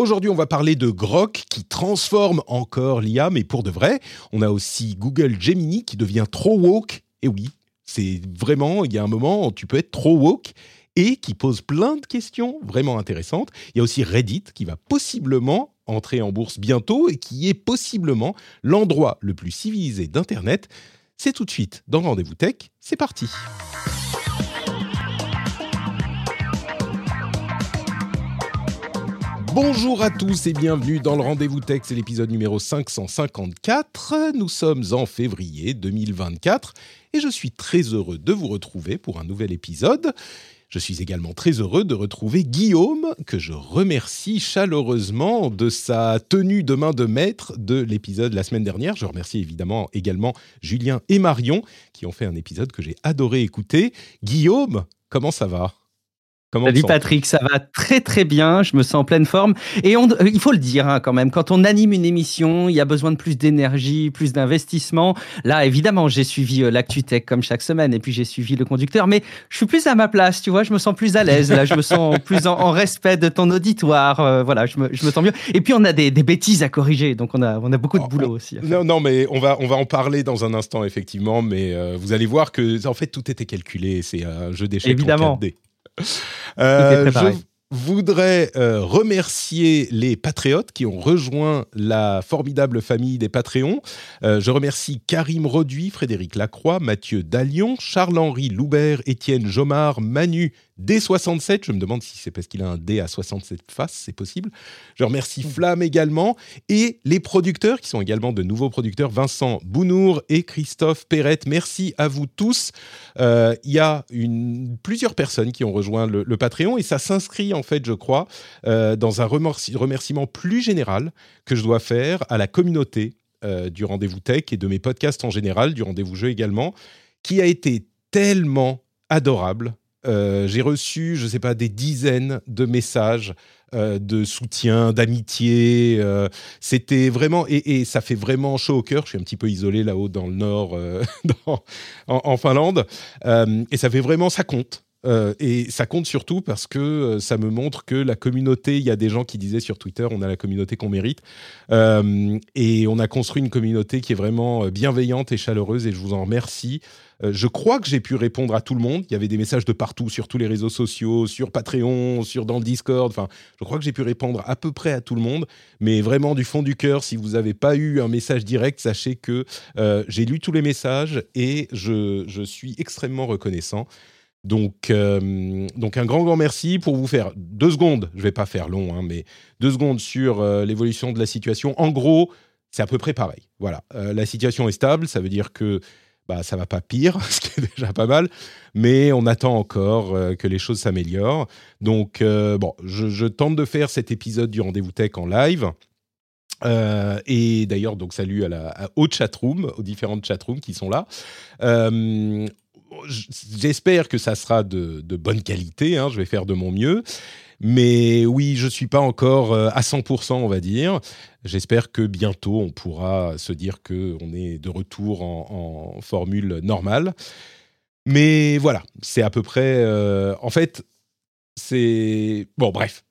Aujourd'hui, on va parler de Grok qui transforme encore l'IA, mais pour de vrai. On a aussi Google Gemini qui devient trop woke. Et oui, c'est vraiment, il y a un moment où tu peux être trop woke et qui pose plein de questions vraiment intéressantes. Il y a aussi Reddit qui va possiblement entrer en bourse bientôt et qui est possiblement l'endroit le plus civilisé d'Internet. C'est tout de suite dans Rendez-vous Tech. C'est parti. Bonjour à tous et bienvenue dans le Rendez-vous Tech, c'est l'épisode numéro 554. Nous sommes en février 2024 et je suis très heureux de vous retrouver pour un nouvel épisode. Je suis également très heureux de retrouver Guillaume, que je remercie chaleureusement de sa tenue de main de maître de l'épisode la semaine dernière. Je remercie évidemment également Julien et Marion, qui ont fait un épisode que j'ai adoré écouter. Guillaume, comment ça va? Comment Salut Patrick, ça va très très bien, je me sens en pleine forme. Et on, euh, il faut le dire hein, quand même, quand on anime une émission, il y a besoin de plus d'énergie, plus d'investissement. Là, évidemment, j'ai suivi euh, l'ActuTech comme chaque semaine et puis j'ai suivi le conducteur, mais je suis plus à ma place, tu vois, je me sens plus à l'aise, là, je me sens plus en, en respect de ton auditoire, euh, voilà, je me, je me sens mieux. Et puis on a des, des bêtises à corriger, donc on a, on a beaucoup de Oh, boulot oh, aussi. Non, non, mais on va, on va en parler dans un instant, effectivement. Mais euh, vous allez voir que, en fait, tout était calculé. C'est un jeu d'échecs Évidemment. en 4D. Euh, je voudrais euh, remercier les patriotes qui ont rejoint la formidable famille des Patreons. Euh, je remercie Karim Roduit, Frédéric Lacroix, Mathieu Dallion, Charles-Henri Loubert, Étienne Jomard, Manu D67. Je me demande si c'est parce qu'il a un D à 67 faces, c'est possible. Je remercie Flamme également et les producteurs qui sont également de nouveaux producteurs, Vincent Bounour et Christophe Perrette. Merci à vous tous. Euh, Il y a une, plusieurs personnes qui ont rejoint le, le Patreon et ça s'inscrit en fait, je crois, euh, dans un remerci- remerciement plus général que je dois faire à la communauté euh, du Rendez-vous Tech et de mes podcasts en général, du Rendez-vous Jeu également, qui a été tellement adorable. Euh, J'ai reçu, je ne sais pas, des dizaines de messages euh, de soutien, d'amitié. euh, C'était vraiment et, et ça fait vraiment chaud au cœur. Je suis un petit peu isolé là-haut dans le nord, euh, en, en Finlande, Euh, et ça fait vraiment ça compte. Euh, et ça compte surtout parce que euh, ça me montre que la communauté, il y a des gens qui disaient sur Twitter, on a la communauté qu'on mérite. Euh, et on a construit une communauté qui est vraiment bienveillante et chaleureuse et je vous en remercie. Je crois que j'ai pu répondre à tout le monde. Il y avait des messages de partout, sur tous les réseaux sociaux, sur Patreon, sur dans le Discord. Enfin, je crois que j'ai pu répondre à peu près à tout le monde. Mais vraiment du fond du cœur, si vous n'avez pas eu un message direct, sachez que j'ai lu tous les messages et je suis extrêmement reconnaissant. Donc, euh, donc un grand, grand merci pour vous faire deux secondes. Je vais pas faire long, hein, mais deux secondes sur euh, l'évolution de la situation. En gros, c'est à peu près pareil. Voilà, Euh, la situation est stable. Ça veut dire que bah, ça va pas pire, ce qui est déjà pas mal, mais on attend encore que les choses s'améliorent. Donc, bon, je, tente de faire cet épisode du Rendez-vous Tech en live. Et d'ailleurs, donc salut à la, à- aux chatrooms, aux différentes chatrooms qui sont là. J'espère que ça sera de, bonne qualité. hein, je vais faire de mon mieux. Mais oui, je suis pas encore euh, à 100%, on va dire. J'espère que bientôt on pourra se dire que on est de retour en, en formule normale. Mais voilà, c'est à peu près. euh, en fait, c'est bon. Bref,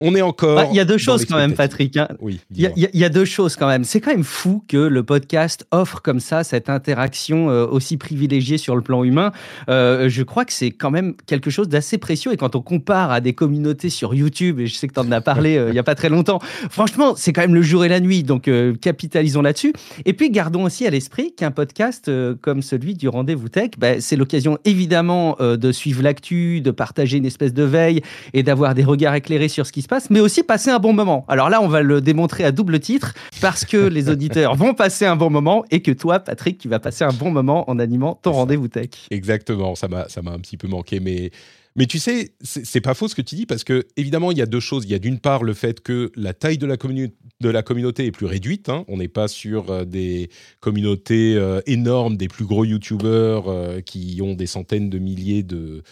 on est encore. Ah, Il y a deux choses quand même. Patrick. hein. Oui. Il y, a- y y deux choses quand même. C'est quand même fou que le podcast offre comme ça cette interaction euh, aussi privilégiée sur le plan humain. Euh, je crois que c'est quand même quelque chose d'assez précieux. Et quand on compare à des communautés sur YouTube, et je sais que tu en as parlé euh, il n'y a pas très longtemps, franchement, c'est quand même le jour et la nuit. Donc, euh, capitalisons là-dessus. Et puis, gardons aussi à l'esprit qu'un podcast euh, comme celui du Rendez-vous Tech, bah, c'est l'occasion évidemment euh, de suivre l'actu, de partager une espèce de veille et d'avoir des regards éclairés sur ce qui se passe, mais aussi passer un bon moment. Alors là, on va le démontrer à double titre parce que les auditeurs vont passer un bon moment et que toi, Patrick, tu vas passer un bon moment en animant ton rendez-vous tech. Exactement, ça m'a un petit peu manqué, mais Mais tu sais, c'est pas faux ce que tu dis parce que évidemment il y a deux choses. Il y a d'une part le fait que la taille de la, de la communauté est plus réduite. Hein. On n'est pas sur euh, des communautés euh, énormes, des plus gros YouTubers euh, qui ont des centaines de milliers de,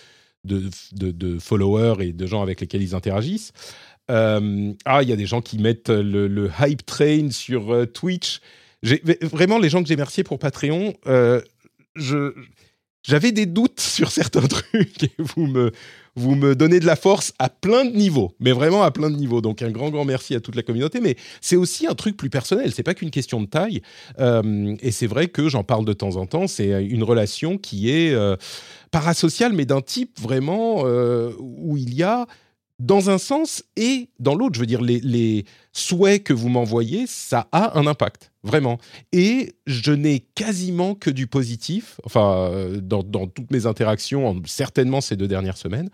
de, de, followers et de gens avec lesquels ils interagissent. Ah, il y a des gens qui mettent le, hype train sur Twitch. Vraiment, les gens que j'ai remerciés pour Patreon, je j'avais des doutes sur certains trucs et vous me, vous me donnez de la force à plein de niveaux, mais vraiment à plein de niveaux. Donc un grand, grand merci à toute la communauté. Mais c'est aussi un truc plus personnel, c'est pas qu'une question de taille. Euh, et c'est vrai que j'en parle de temps en temps, c'est une relation qui est euh, parasociale, mais d'un type vraiment euh, où il y a dans un sens et dans l'autre. Je veux dire, les, souhaits que vous m'envoyez, ça a un impact, vraiment. Et je n'ai quasiment que du positif, enfin, euh, dans, toutes mes interactions, certainement ces deux dernières semaines.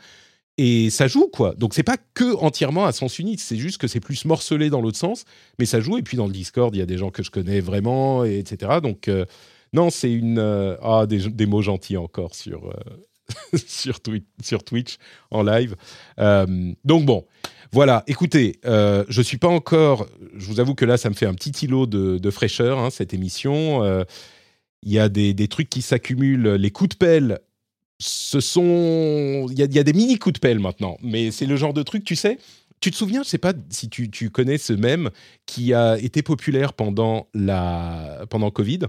Et ça joue, quoi. Donc, c'est pas que entièrement à sens unique, c'est juste que c'est plus morcelé dans l'autre sens, mais ça joue. Et puis, dans le Discord, il y a des gens que je connais vraiment, etc. Donc, euh, non, c'est une. Euh, ah, des, mots gentils encore sur. sur, Twitch en live. Euh, donc bon, voilà. Écoutez, euh, je suis pas encore. Je vous avoue que là, ça me fait un petit îlot de, fraîcheur hein, cette émission. Euh, il y a des, trucs qui s'accumulent. Les coups de pelle, ce sont. Il y, a, des mini coups de pelle maintenant, mais c'est le genre de truc, tu sais. Tu te souviens, je sais pas si tu, tu connais ce même qui a été populaire pendant la pendant Covid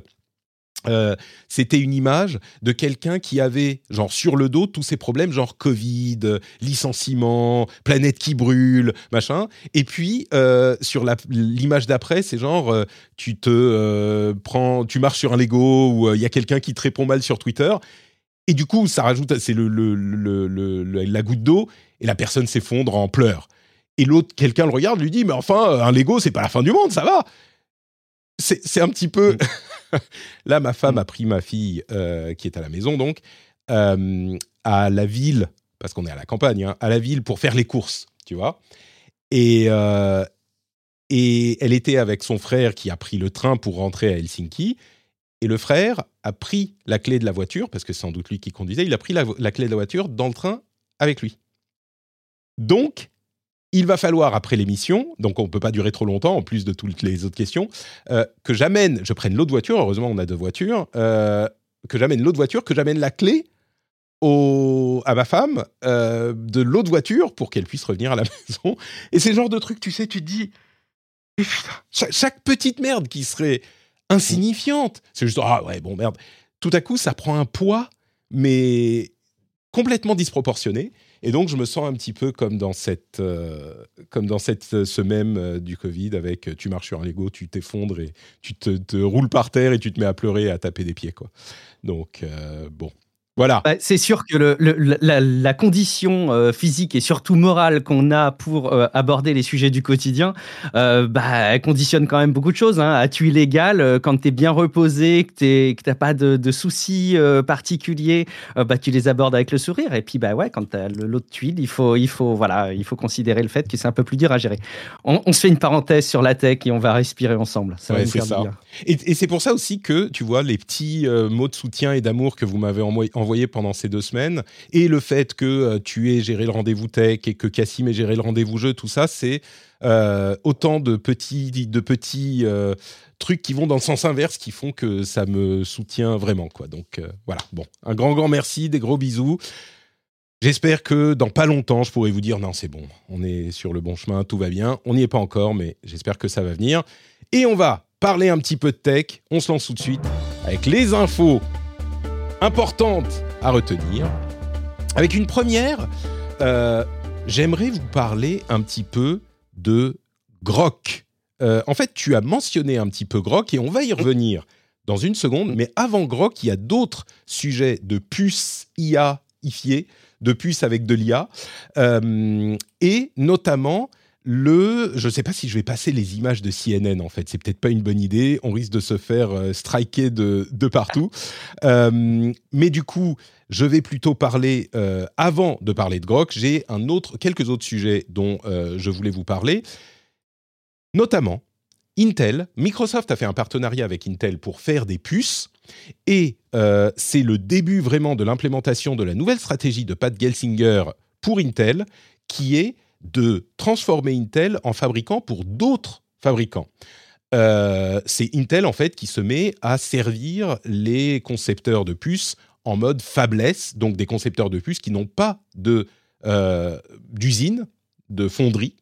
euh, c'était une image de quelqu'un qui avait, genre, sur le dos tous ces problèmes, genre Covid, licenciement, planète qui brûle, machin. Et puis, euh, sur l'image d'après, c'est genre, euh, tu te prends, tu marches sur un Lego ou il y a quelqu'un qui te répond mal sur Twitter. Et du coup, ça rajoute, c'est le, la goutte d'eau et la personne s'effondre en pleurs. Et l'autre, quelqu'un le regarde, lui dit, mais enfin, un Lego, c'est pas la fin du monde, ça va. C'est un petit peu. Mm. Là, ma femme a pris ma fille, euh, qui est à la maison donc, euh, à la ville, parce qu'on est à la campagne, hein, à la ville pour faire les courses, tu vois. Et, euh, et elle était avec son frère qui a pris le train pour rentrer à Helsinki. Et le frère a pris la clé de la voiture, parce que c'est sans doute lui qui conduisait, il a pris la, la clé de la voiture dans le train avec lui. Donc, il va falloir, après l'émission, donc on ne peut pas durer trop longtemps, en plus de toutes les autres questions, euh, que j'amène, je prenne l'autre voiture, heureusement on a deux voitures, euh, que j'amène l'autre voiture, que j'amène la clé à ma femme euh, de l'autre voiture pour qu'elle puisse revenir à la maison. Et c'est le genre de truc, tu sais, tu te dis, chaque, chaque petite merde qui serait insignifiante, c'est juste, ah ouais, bon merde, tout à coup ça prend un poids, mais complètement disproportionné. Et donc, je me sens un petit peu comme dans cette, euh, comme dans cette euh, semaine euh, du Covid avec tu marches sur un Lego, tu t'effondres et tu te, te, roules par terre et tu te mets à pleurer et à taper des pieds. Quoi. Donc, bon, voilà. Bah, c'est sûr que le, la, condition euh, physique et surtout morale qu'on a pour euh, aborder les sujets du quotidien, euh, bah, elle conditionne quand même beaucoup de choses. Hein. À tu illégal, quand tu es bien reposé, que tu n'as pas de, soucis particuliers, bah, tu les abordes avec le sourire. Et puis, bah, ouais, quand tu as l'autre tuile, il faut, il, faut, voilà, il faut considérer le fait que c'est un peu plus dur à gérer. On, se fait une parenthèse sur la tech et on va respirer ensemble. Ça c'est ça. Et, et c'est pour ça aussi que, tu vois, les petits mots de soutien et d'amour que vous m'avez envoyés envoyé pendant ces deux semaines, et le fait que euh, tu aies géré le rendez-vous tech et que Cassim ait géré le rendez-vous jeu, tout ça, c'est euh, autant de petits, de petits euh, trucs qui vont dans le sens inverse qui font que ça me soutient vraiment. Quoi. Donc voilà, bon, un grand, grand merci, des gros bisous. J'espère que dans pas longtemps, je pourrai vous dire non, c'est bon, on est sur le bon chemin, tout va bien. On n'y est pas encore, mais j'espère que ça va venir. Et on va parler un petit peu de tech. On se lance tout de suite avec les infos importantes à retenir. Avec une première, euh, j'aimerais vous parler un petit peu de Grok. Euh, en fait, tu as mentionné un petit peu Grok et on va y revenir dans une seconde. Mais avant Grok, il y a d'autres sujets de puces IA ifiées, de puces avec de l'IA, euh, et notamment le, je ne sais pas si je vais passer les images de CNN en fait, c'est peut-être pas une bonne idée, on risque de se faire euh, striker de, de partout. Euh, mais du coup, je vais plutôt parler, euh, avant de parler de Grok, j'ai un autre, quelques autres sujets dont je voulais vous parler, notamment Intel, Microsoft a fait un partenariat avec Intel pour faire des puces. Et c'est le début vraiment de l'implémentation de la nouvelle stratégie de Pat Gelsinger pour Intel, qui est de transformer Intel en fabricant pour d'autres fabricants. Euh, c'est Intel en fait qui se met à servir les concepteurs de puces en mode fabless, donc des concepteurs de puces qui n'ont pas de euh, d'usine, de fonderie,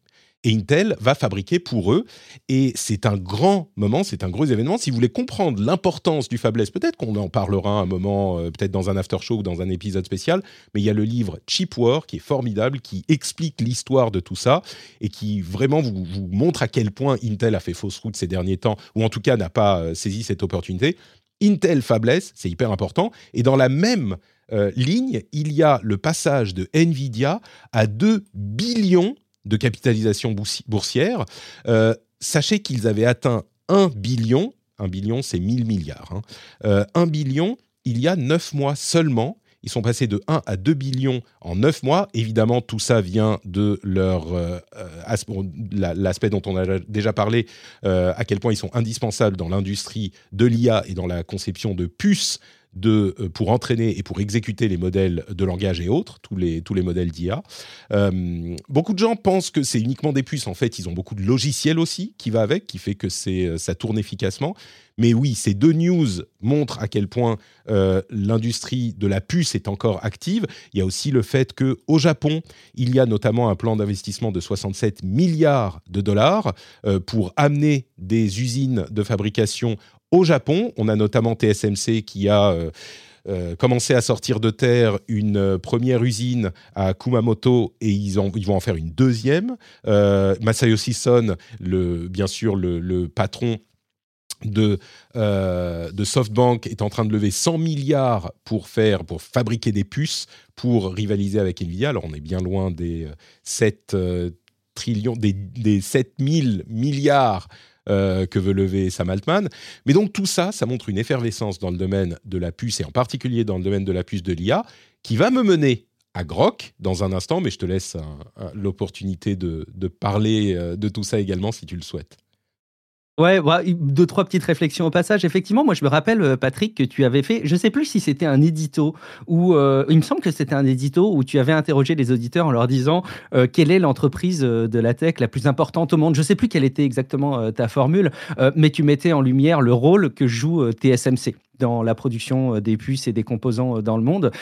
et Intel va fabriquer pour eux. Et c'est un grand moment, c'est un gros événement. Si vous voulez comprendre l'importance du fabless, peut-être qu'on en parlera un moment, euh, peut-être dans un after show ou dans un épisode spécial, mais il y a le livre Cheap War qui est formidable, qui explique l'histoire de tout ça et qui vraiment vous, montre à quel point Intel a fait fausse route ces derniers temps, ou en tout cas n'a pas euh, saisi cette opportunité. Intel fabless, c'est hyper important. Et dans la même euh, ligne, il y a le passage de Nvidia à 2 billions de capitalisation boursière. Euh, sachez qu'ils avaient atteint 1 billion, 1 billion c'est 1000 milliards, hein, euh, 1 billion il y a 9 mois seulement. Ils sont passés de 1 à 2 billions en 9 mois. Évidemment, tout ça vient de leur euh, l'aspect dont on a déjà parlé, euh, à quel point ils sont indispensables dans l'industrie de l'IA et dans la conception de puces euh, pour entraîner et pour exécuter les modèles de langage et autres, tous les, tous les modèles d'IA. Euh, beaucoup de gens pensent que c'est uniquement des puces. En fait, ils ont beaucoup de logiciels aussi qui va avec, qui fait que euh, ça tourne efficacement. Mais oui, ces deux news montrent à quel point l'industrie de la puce est encore active. Il y a aussi le fait que au Japon, il y a notamment un plan d'investissement de 67 milliards de dollars pour amener des usines de fabrication au Japon. On a notamment TSMC qui a euh, euh, commencé à sortir de terre une euh, première usine à Kumamoto et ils, vont en faire une deuxième. Masayoshi Son, bien sûr le, patron de, de, SoftBank est en train de lever 100 milliards pour faire pour fabriquer des puces pour rivaliser avec Nvidia. Alors on est bien loin des 7 trillions, des, des 7000 milliards euh, que veut lever Sam Altman. Mais donc tout ça, ça montre une effervescence dans le domaine de la puce et en particulier dans le domaine de la puce de l'IA qui va me mener à Grok dans un instant, mais je te laisse l'opportunité de, parler euh, de tout ça également si tu le souhaites. Ouais, deux, trois petites réflexions au passage. Effectivement, moi, je me rappelle, euh, Patrick, que tu avais fait, je sais plus si c'était un édito ou euh, il me semble que c'était un édito où tu avais interrogé les auditeurs en leur disant euh, quelle est l'entreprise de la tech la plus importante au monde? Je sais plus quelle était exactement ta formule, mais tu mettais en lumière le rôle que joue TSMC dans la production des puces et des composants dans le monde.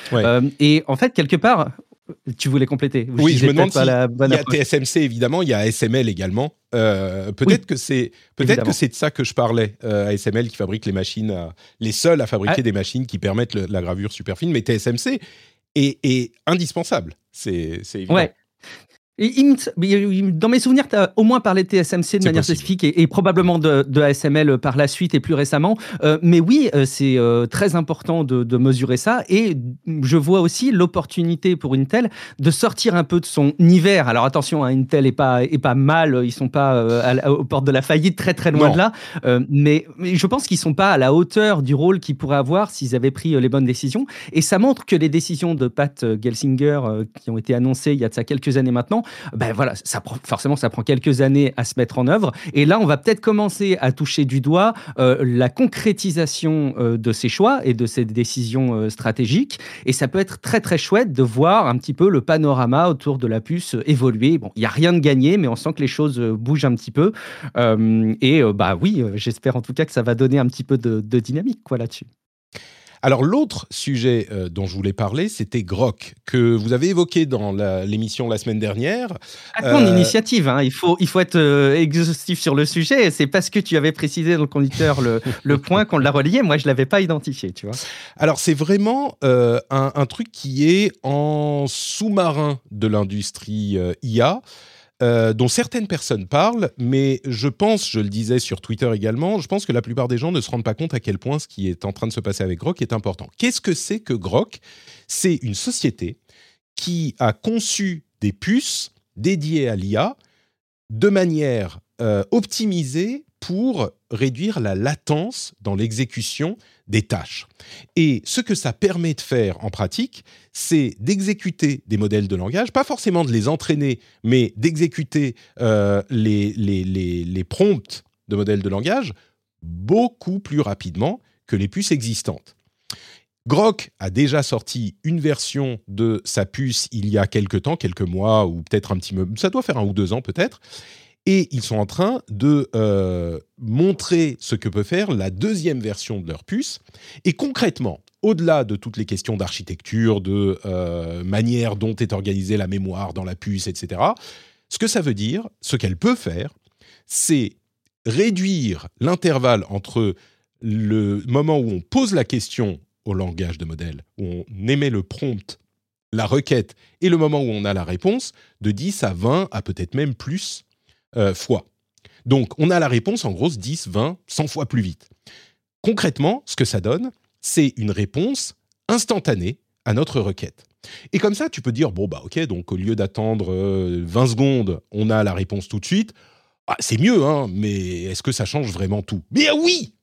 et en fait, quelque part, tu voulais compléter Oui, je me demande s'il y a TSMC évidemment, il y a ASML également. Euh, peut-être que c'est peut-être que c'est de ça que je parlais. Euh, ASML qui fabrique les machines, les seuls à fabriquer ah. des machines qui permettent la gravure super fine, mais TSMC est, est indispensable. C'est évident. Ouais dans mes souvenirs, tu as au moins parlé de TSMC de manière spécifique et, probablement de, ASML par la suite et plus récemment. Euh, mais oui, euh, c'est euh, très important de, mesurer ça. Et je vois aussi l'opportunité pour Intel de sortir un peu de son hiver. Alors attention, hein, Intel est pas, est pas mal, ils sont pas aux portes de la faillite, très très loin de là. Mais, mais, je pense qu'ils sont pas à la hauteur du rôle qu'ils pourraient avoir s'ils avaient pris les bonnes décisions. Et ça montre que les décisions de Pat Gelsinger qui ont été annoncées il y a de ça quelques années maintenant, ben voilà, ça forcément, ça prend quelques années à se mettre en œuvre. Et là, on va peut-être commencer à toucher du doigt euh, la concrétisation euh, de ces choix et de ces décisions euh, stratégiques. Et ça peut être très, très chouette de voir un petit peu le panorama autour de la puce évoluer. Bon, il n'y a rien de gagné, mais on sent que les choses bougent un petit peu. et bah oui, j'espère en tout cas que ça va donner un petit peu de, de dynamique quoi là-dessus. Alors l'autre sujet euh, dont je voulais parler, c'était Grok, que vous avez évoqué dans l'émission la, semaine dernière. À ton euh, initiative, hein? il, faut, il faut être euh, exhaustif sur le sujet. C'est parce que tu avais précisé dans le conducteur le, le point qu'on l'a relié. Moi, je ne l'avais pas identifié, tu vois. Alors c'est vraiment un, un, truc qui est en sous-marin de l'industrie IA. Euh, dont certaines personnes parlent, mais je pense, je le disais sur Twitter également, je pense que la plupart des gens ne se rendent pas compte à quel point ce qui est en train de se passer avec Grok est important. Qu'est-ce que c'est que Grok? C'est une société qui a conçu des puces dédiées à l'IA de manière euh, optimisée pour réduire la latence dans l'exécution des tâches. Et ce que ça permet de faire en pratique, c'est d'exécuter des modèles de langage, pas forcément de les entraîner, mais d'exécuter euh, les, les, les, prompts de modèles de langage beaucoup plus rapidement que les puces existantes. Grok a déjà sorti une version de sa puce il y a quelques temps, quelques mois ou peut-être un petit peu, ça doit faire un ou deux ans peut-être, et ils sont en train de euh, montrer ce que peut faire la deuxième version de leur puce. Et concrètement, au-delà de toutes les questions d'architecture, de euh, manière dont est organisée la mémoire dans la puce, etc., ce que ça veut dire, ce qu'elle peut faire, c'est réduire l'intervalle entre le moment où on pose la question au langage de modèle, où on émet le prompt, la requête, et le moment où on a la réponse, de 10 à 20, à peut-être même plus euh, fois. Donc, on a la réponse en gros 10, 20, 100 fois plus vite. Concrètement, ce que ça donne, c'est une réponse instantanée à notre requête. Et comme ça, tu peux dire, bon, bah ok, donc au lieu d'attendre 20 euh, secondes, on a la réponse tout de suite. Ah, c'est mieux, hein, mais est-ce que ça change vraiment tout? Mais oui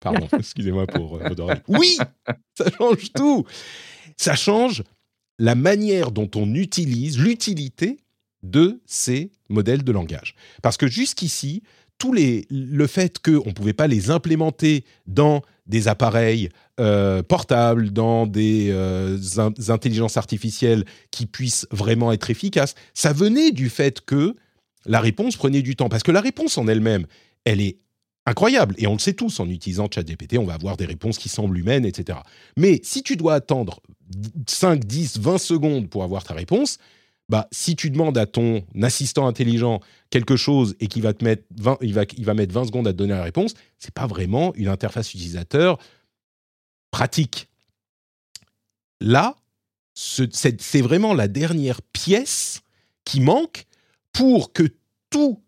Pardon, excusez-moi pour euh, Oui Ça change tout Ça change la manière dont on utilise, l'utilité de ces modèles de langage. Parce que jusqu'ici, le fait qu'on ne pouvait pas les implémenter dans des appareils euh, portables, dans des euh, intelligences artificielles qui puissent vraiment être efficaces, ça venait du fait que la réponse prenait du temps. Parce que la réponse en elle-même, elle est incroyable. Et on le sait tous, en utilisant ChatGPT, on va avoir des réponses qui semblent humaines, etc. Mais si tu dois attendre 5, 10, 20 secondes pour avoir ta réponse, bah, si tu demandes à ton assistant intelligent quelque chose et qu'il va te mettre 20, il va, il va mettre 20 secondes à te donner la réponse, c'est pas vraiment une interface utilisateur pratique. Là, c'est vraiment la dernière pièce qui manque pour que tout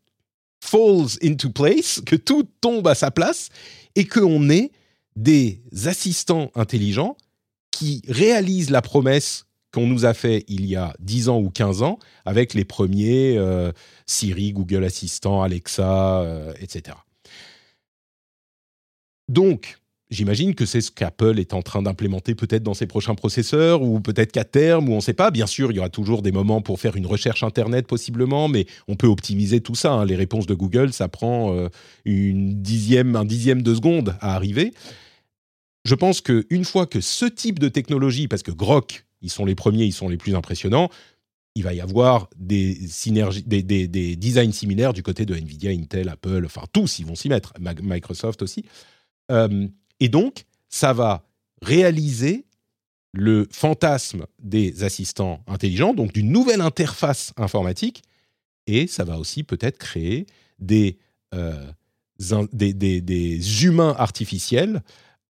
falls into place, que tout tombe à sa place et qu'on ait des assistants intelligents qui réalisent la promesse qu'on nous a fait il y a 10 ans ou 15 ans avec les premiers euh, Siri, Google Assistant, Alexa, euh, etc. Donc, j'imagine que c'est ce qu'Apple est en train d'implémenter peut-être dans ses prochains processeurs ou peut-être qu'à terme, ou on ne sait pas. Bien sûr, il y aura toujours des moments pour faire une recherche Internet possiblement, mais on peut optimiser tout ça. Hein. Les réponses de Google, ça prend euh, une dixième, un dixième de seconde à arriver. Je pense qu'une fois que ce type de technologie, parce que Grok ils sont les premiers, ils sont les plus impressionnants. Il va y avoir des synergies, des, designs similaires du côté de Nvidia, Intel, Apple, enfin tous, ils vont s'y mettre, Microsoft aussi. Euh, et donc, ça va réaliser le fantasme des assistants intelligents, donc d'une nouvelle interface informatique, et ça va aussi peut-être créer des, euh, des, humains artificiels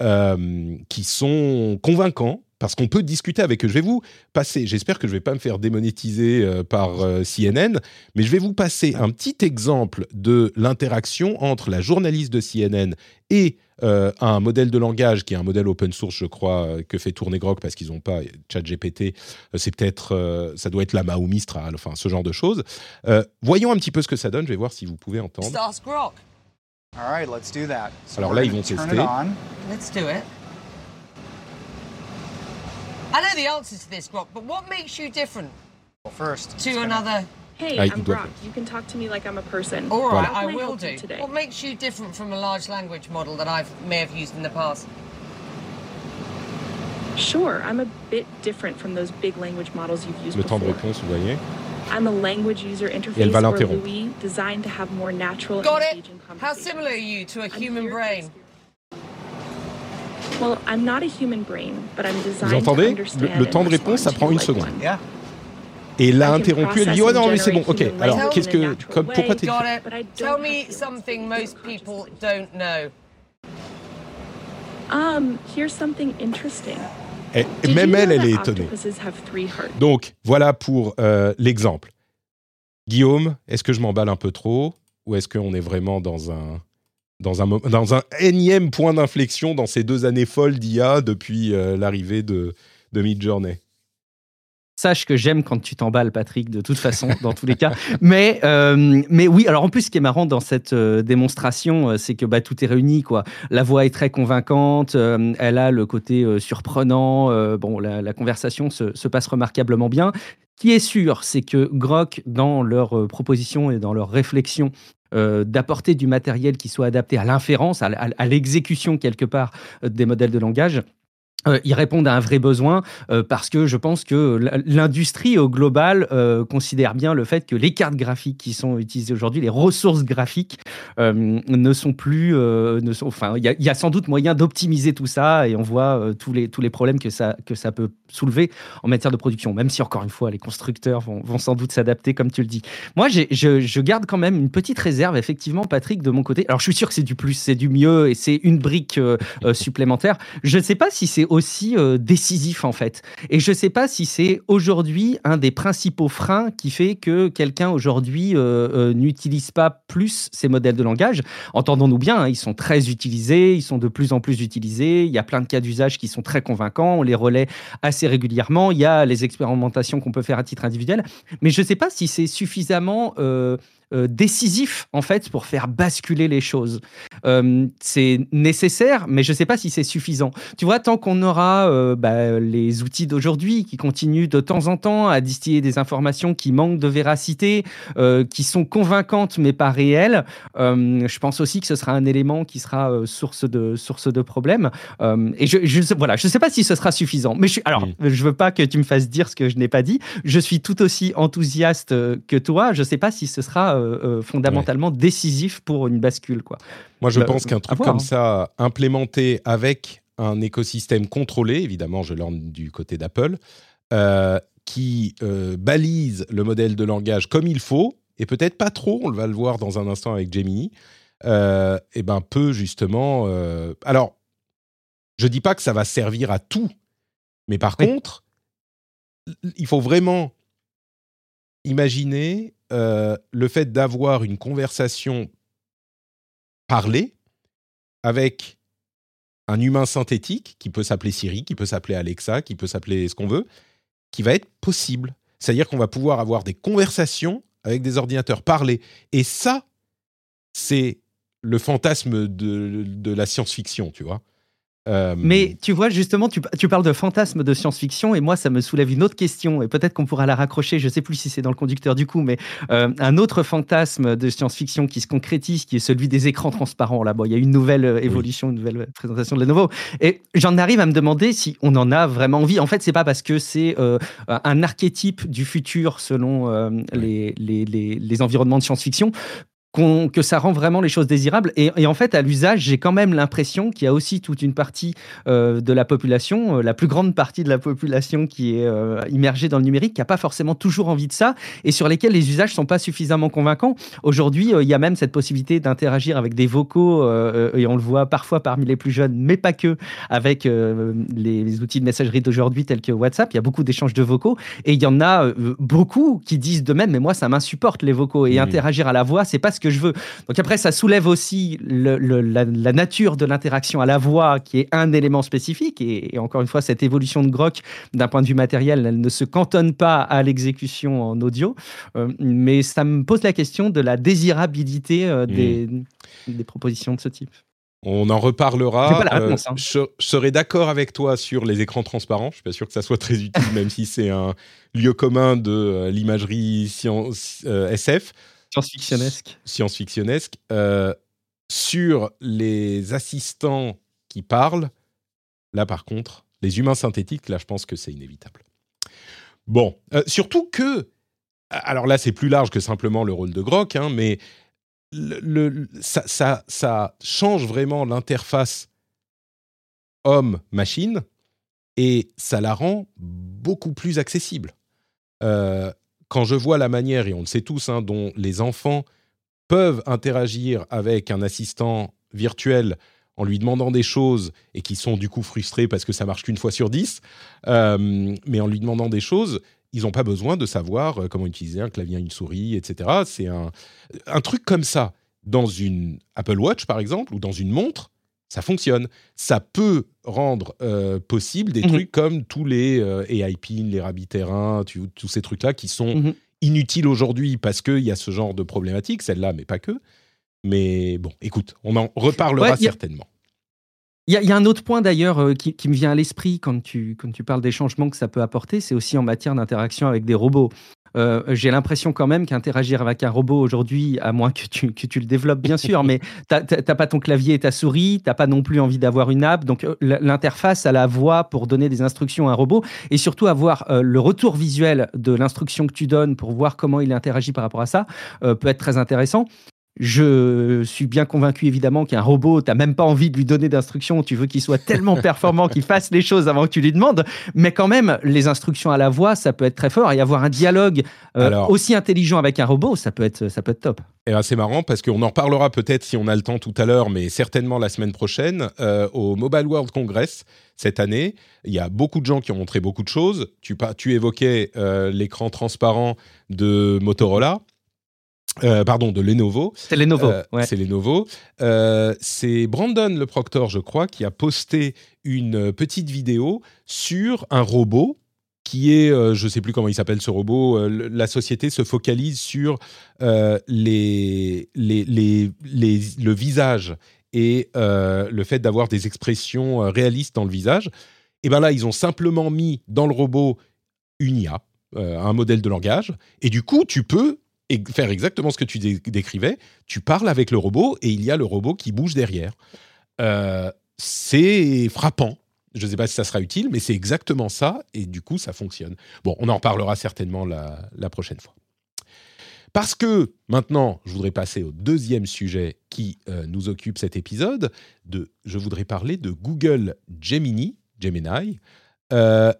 euh, qui sont convaincants parce qu'on peut discuter avec eux. Je vais vous passer, j'espère que je ne vais pas me faire démonétiser euh, par euh, CNN, mais je vais vous passer un petit exemple de l'interaction entre la journaliste de CNN et euh, un modèle de langage qui est un modèle open source, je crois, que fait tourner Grok parce qu'ils n'ont pas ChatGPT. c'est peut-être, ça doit être Lama ou Mistral, enfin ce genre de choses. voyons un petit peu ce que ça donne. Je vais voir si vous pouvez entendre. Alors là, ils vont tester. Let's do it. I know the answer to this, Grok, but what makes you different? Well, first, to another. Hey, I'm Brock. You can talk to me like I'm a person. All right, I will do. Today? What makes you different from a large language model that I may have used in the past? Sure, I'm a bit different from those big language models you've used Le temps de réponse, vous voyez. I'm a language user interface or LUI designed to have more natural Got it. How similar are you to a human brain? Vous entendez? Le, temps de réponse, ça prend une seconde. Et l'a interrompu, elle dit Oh non, mais c'est bon, ok. Alors, qu'est-ce que. Comme, pourquoi t'es. Tell me something most people don't know. Um, here's something interesting. Et même elle, elle est étonnée. Donc, voilà pour euh, l'exemple. Guillaume, est-ce que je m'emballe un peu trop Ou est-ce qu'on est vraiment dans un, dans un, dans un énième point d'inflexion dans ces deux années folles d'IA depuis euh, l'arrivée de, de Midjourney Sache que j'aime quand tu t'emballes, Patrick, de toute façon, dans tous les cas. Mais, euh, mais oui, alors en plus, ce qui est marrant dans cette euh, démonstration, c'est que bah, tout est réuni. Quoi. La voix est très convaincante, elle a le côté surprenant. bon, la, conversation se, se, passe remarquablement bien. Ce qui est sûr, c'est que Grok, dans leurs propositions et dans leurs réflexions d'apporter du matériel qui soit adapté à l'inférence, à l'exécution quelque part des modèles de langage euh, ils répondent à un vrai besoin euh, parce que je pense que l'industrie au global euh, considère bien le fait que les cartes graphiques qui sont utilisées aujourd'hui, les ressources graphiques, ne sont plus, ne sont, enfin, il y, a sans doute moyen d'optimiser tout ça et on voit tous les tous les problèmes que ça que ça peut soulever en matière de production. Même si encore une fois, les constructeurs vont, vont sans doute s'adapter comme tu le dis. Moi, je, je, garde quand même une petite réserve, effectivement, Patrick, de mon côté. Alors, je suis sûr que c'est du plus, c'est du mieux et c'est une brique supplémentaire. Je ne sais pas si c'est aussi euh, décisif en fait. Et je ne sais pas si c'est aujourd'hui un des principaux freins qui fait que quelqu'un aujourd'hui euh, euh, n'utilise pas plus ces modèles de langage. Entendons-nous bien, hein, ils sont très utilisés, ils sont de plus en plus utilisés. Il y a plein de cas d'usage qui sont très convaincants. On les relaie assez régulièrement. Il y a les expérimentations qu'on peut faire à titre individuel. Mais je ne sais pas si c'est suffisamment décisif en fait pour faire basculer les choses. Euh, c'est nécessaire, mais je ne sais pas si c'est suffisant. Tu vois, tant qu'on aura euh, bah, les outils d'aujourd'hui qui continuent de temps en temps à distiller des informations qui manquent de véracité, qui sont convaincantes mais pas réelles, je pense aussi que ce sera un élément qui sera source de source de problèmes. et je, je voilà, je sais pas si ce sera suffisant. Mais je, alors, je je veux pas que tu me fasses dire ce que je n'ai pas dit. Je suis tout aussi enthousiaste que toi. Je ne sais pas si ce sera euh, euh, fondamentalement décisif pour une bascule. Quoi. Moi, je pense qu'un truc comme hein. ça, implémenté avec un écosystème contrôlé, évidemment, je l'en du côté d'Apple, euh, qui balise le modèle de langage comme il faut, et peut-être pas trop, on va le voir dans un instant avec Gemini, et ben peut justement... alors, je dis pas que ça va servir à tout, mais par contre, il faut vraiment imaginer euh, le fait d'avoir une conversation parlée avec un humain synthétique qui peut s'appeler Siri, qui peut s'appeler Alexa, qui peut s'appeler ce qu'on veut, qui va être possible. C'est-à-dire qu'on va pouvoir avoir des conversations avec des ordinateurs parlés. Et ça, c'est le fantasme de, de la science-fiction, tu vois. Euh, Mais tu vois, justement, tu, parles de fantasme de science-fiction et moi, ça me soulève une autre question et peut-être qu'on pourra la raccrocher, je ne sais plus si c'est dans le conducteur du coup, mais euh, un autre fantasme de science-fiction qui se concrétise, qui est celui des écrans transparents. Là, bon, il y a une nouvelle euh, évolution, une nouvelle présentation de Lenovo. Et j'en arrive à me demander si on en a vraiment envie. En fait, c'est pas parce que c'est un archétype du futur selon les, les, les environnements de science-fiction que ça rend vraiment les choses désirables. Et, en fait, à l'usage, j'ai quand même l'impression qu'il y a aussi toute une partie euh, de la population, euh, la plus grande partie de la population qui est euh, immergée dans le numérique, qui n'a pas forcément toujours envie de ça et sur lesquels les usages sont pas suffisamment convaincants. Aujourd'hui, il y a même cette possibilité d'interagir avec des vocaux, et on le voit parfois parmi les plus jeunes, mais pas que, avec les, outils de messagerie d'aujourd'hui tels que WhatsApp. Il y a beaucoup d'échanges de vocaux et il y en a beaucoup qui disent de même, mais moi, ça m'insupporte les vocaux et mmh. interagir à la voix, c'est pas ce que je veux. Donc après, ça soulève aussi la, nature de l'interaction à la voix, qui est un élément spécifique. Et, encore une fois, cette évolution de Grok, d'un point de vue matériel, elle ne se cantonne pas à l'exécution en audio. Euh, mais ça me pose la question de la désirabilité euh, mmh. des, propositions de ce type. On en reparlera. Pas la euh, réponse, hein. je, serais d'accord avec toi sur les écrans transparents. Je suis pas sûr que ça soit très utile, même si c'est un lieu commun de l'imagerie SF. Science-fictionnesque. Science-fictionnesque. Euh, sur les assistants qui parlent, là par contre, les humains synthétiques, là je pense que c'est inévitable. Bon, euh, surtout que, alors là c'est plus large que simplement le rôle de Grok, hein, mais ça, change vraiment l'interface homme-machine et ça la rend beaucoup plus accessible. Euh, quand je vois la manière, et on le sait tous, hein, dont les enfants peuvent interagir avec un assistant virtuel en lui demandant des choses et qui sont du coup frustrés parce que ça marche qu'une fois sur dix, euh, mais en lui demandant des choses, ils n'ont pas besoin de savoir euh, comment utiliser un clavier, une souris, etc. C'est un, un truc comme ça dans une Apple Watch par exemple ou dans une montre, ça fonctionne. Ça peut rendre euh, possible des mhm. trucs comme tous les euh, AI PIN, les rabbits terrains, tous ces trucs-là qui sont mhm. inutiles aujourd'hui parce qu'il y a ce genre de problématique, celle-là, mais pas que. Mais bon, écoute, on en reparlera certainement. Il y, a un autre point d'ailleurs euh, qui, me vient à l'esprit quand tu, quand tu parles des changements que ça peut apporter, c'est aussi en matière d'interaction avec des robots. Euh, j'ai l'impression quand même qu'interagir avec un robot aujourd'hui, à moins que tu, que tu le développes bien sûr, mais tu n'as pas ton clavier et ta souris, tu n'as pas non plus envie d'avoir une app. Donc euh, l'interface à la voix pour donner des instructions à un robot et surtout avoir le retour visuel de l'instruction que tu donnes pour voir comment il interagit par rapport à ça peut être très intéressant. Je suis bien convaincu évidemment qu'un robot, tu n'as même pas envie de lui donner d'instructions, tu veux qu'il soit tellement performant qu'il fasse les choses avant que tu lui demandes, mais quand même, les instructions à la voix, ça peut être très fort, et avoir un dialogue euh, aussi intelligent avec un robot, ça peut être, ça peut être top. Et c'est marrant parce qu'on en reparlera peut-être si on a le temps tout à l'heure, mais certainement la semaine prochaine, euh, au Mobile World Congress cette année. Il y a beaucoup de gens qui ont montré beaucoup de choses. Tu, tu évoquais euh, l'écran transparent de Motorola. Euh, pardon, de Lenovo. C'est Lenovo. Euh, c'est Lenovo. Euh, c'est Brandon le proctor, je crois, qui a posté une petite vidéo sur un robot qui est, je ne sais plus comment il s'appelle ce robot. la société se focalise sur les, les, les, le visage et le fait d'avoir des expressions réalistes dans le visage. Et bien là, ils ont simplement mis dans le robot une IA, un modèle de langage, et du coup, tu peux et faire exactement ce que tu décrivais. Tu parles avec le robot et il y a le robot qui bouge derrière. Euh, c'est frappant. Je ne sais pas si ça sera utile, mais c'est exactement ça et du coup, ça fonctionne. Bon, on en reparlera certainement la, prochaine fois. Parce que maintenant, je voudrais passer au deuxième sujet qui euh, nous occupe cet épisode. De, je voudrais parler de Google Gemini, Gemini, euh,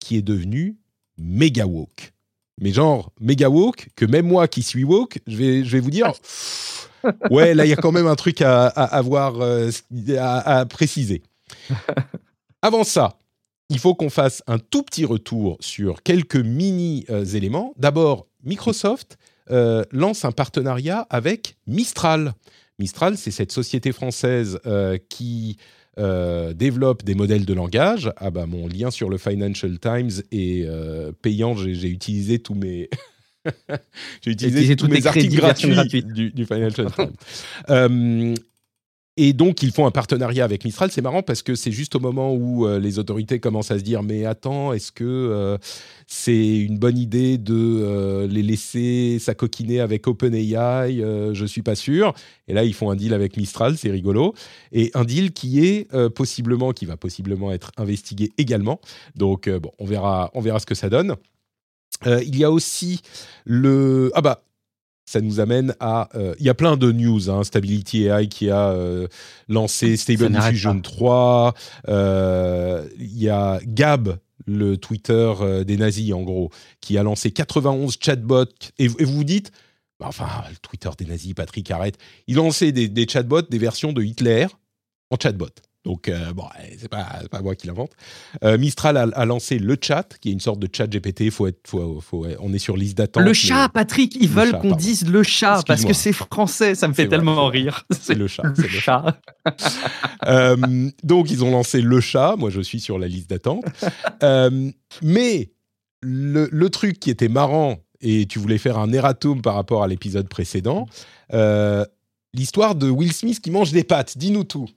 qui est devenu MegaWalk mais genre méga woke, que même moi qui suis woke, je vais, je vais vous dire, ouais, là, il y a quand même un truc à, avoir, euh, à, préciser. Avant ça, il faut qu'on fasse un tout petit retour sur quelques mini euh. D'abord, Microsoft euh, lance un partenariat avec Mistral. Mistral, c'est cette société française qui euh, développe des modèles de langage. Ah bah mon lien sur le Financial Times est euh, payant. J'ai utilisé tous mes j'ai utilisé tous mes articles gratuits du, du, Financial Times. Et donc, ils font un partenariat avec Mistral. C'est marrant parce que c'est juste au moment où euh, les autorités commencent à se dire Mais attends, est-ce que euh, c'est une bonne idée de euh, les laisser s'acoquiner avec OpenAI Je ne suis pas sûr. Et là, ils font un deal avec Mistral, c'est rigolo. Et un deal qui est possiblement, qui va possiblement être investigué également. Donc, bon, on verra, on verra ce que ça donne. il y a aussi le. Ah bah, ça nous amène à... Euh, il y a plein de news. Hein, Stability AI qui a euh, lancé Stable Diffusion 3. Euh, il y a Gab, le Twitter des nazis, en gros, qui a lancé 91 chatbots. Et, vous vous dites, bah, enfin, le Twitter des nazis, Patrick, arrête. Il a lancé des, des chatbots, des versions de Hitler en chatbot. Donc, euh, bon, eh, c'est pas, pas moi qui l'invente. Euh, Mistral a, lancé le chat, qui est une sorte de chat GPT. Faut être, faut, faut, on est sur liste d'attente. Le chat, Patrick, ils veulent qu'on dise le chat parce que c'est français. Ça me fait tellement rire. C'est le chat. Le chat. euh, donc, ils ont lancé le chat. Moi, je suis sur la liste d'attente. Mais le, le, truc qui était marrant, et tu voulais faire un erratum par rapport à l'épisode précédent, l'histoire de Will Smith qui mange des pâtes. Dis-nous tout.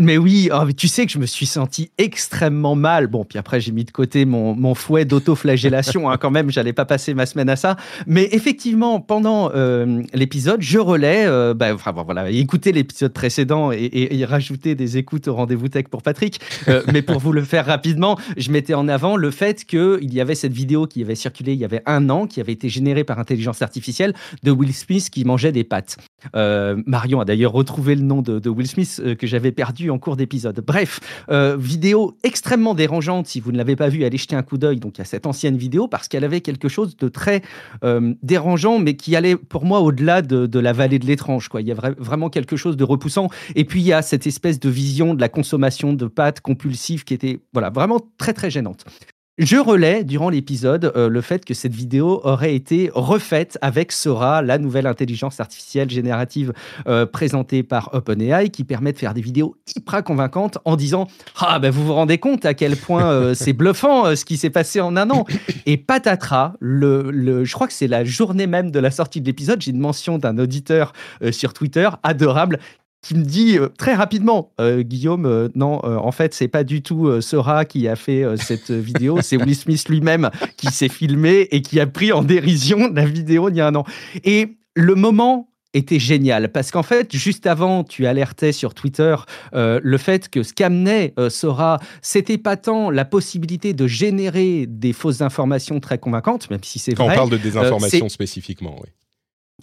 Mais oui, oh, tu sais que je me suis senti extrêmement mal. Bon, puis après, j'ai mis de côté mon, fouet d'autoflagellation. hein, quand même, j'allais pas passer ma semaine à ça. Mais effectivement, pendant euh, l'épisode, je relais, euh, bah, enfin, voilà, écouter l'épisode précédent et, et, rajouter des écoutes au rendez-vous tech pour Patrick. Euh, mais pour vous le faire rapidement, je mettais en avant le fait qu'il y avait cette vidéo qui avait circulé il y avait un an, qui avait été générée par intelligence artificielle de Will Smith qui mangeait des pâtes. Marion a d'ailleurs retrouvé le nom de, Will Smith que j'avais perdu en cours d'épisode. Bref, euh, vidéo extrêmement dérangeante. Si vous ne l'avez pas vue, allez jeter un coup d'œil donc à cette ancienne vidéo parce qu'elle avait quelque chose de très euh, dérangeant, mais qui allait pour moi au-delà de, la vallée de l'étrange. Quoi. Il y a vraiment quelque chose de repoussant. Et puis il y a cette espèce de vision de la consommation de pâtes compulsive qui était voilà vraiment très très gênante. Je relais durant l'épisode euh, le fait que cette vidéo aurait été refaite avec Sora, la nouvelle intelligence artificielle générative euh, présentée par OpenAI, qui permet de faire des vidéos hyper convaincantes en disant Ah, ben vous vous rendez compte à quel point euh, c'est bluffant ce qui s'est passé en un an. Et patatras, le, le, je crois que c'est la journée même de la sortie de l'épisode, j'ai une mention d'un auditeur sur Twitter, adorable, qui me dit très rapidement, Guillaume, non, en fait, c'est pas du tout Sora qui a fait cette vidéo, c'est Will Smith lui-même qui s'est filmé et qui a pris en dérision la vidéo il y a un an. Et le moment était génial parce qu'en fait, juste avant, tu alertais sur Twitter euh, le fait que ce qu'amenait euh, Sora, c'était pas tant la possibilité de générer des fausses informations très convaincantes, même si c'est vrai. on parle de désinformation euh, spécifiquement, oui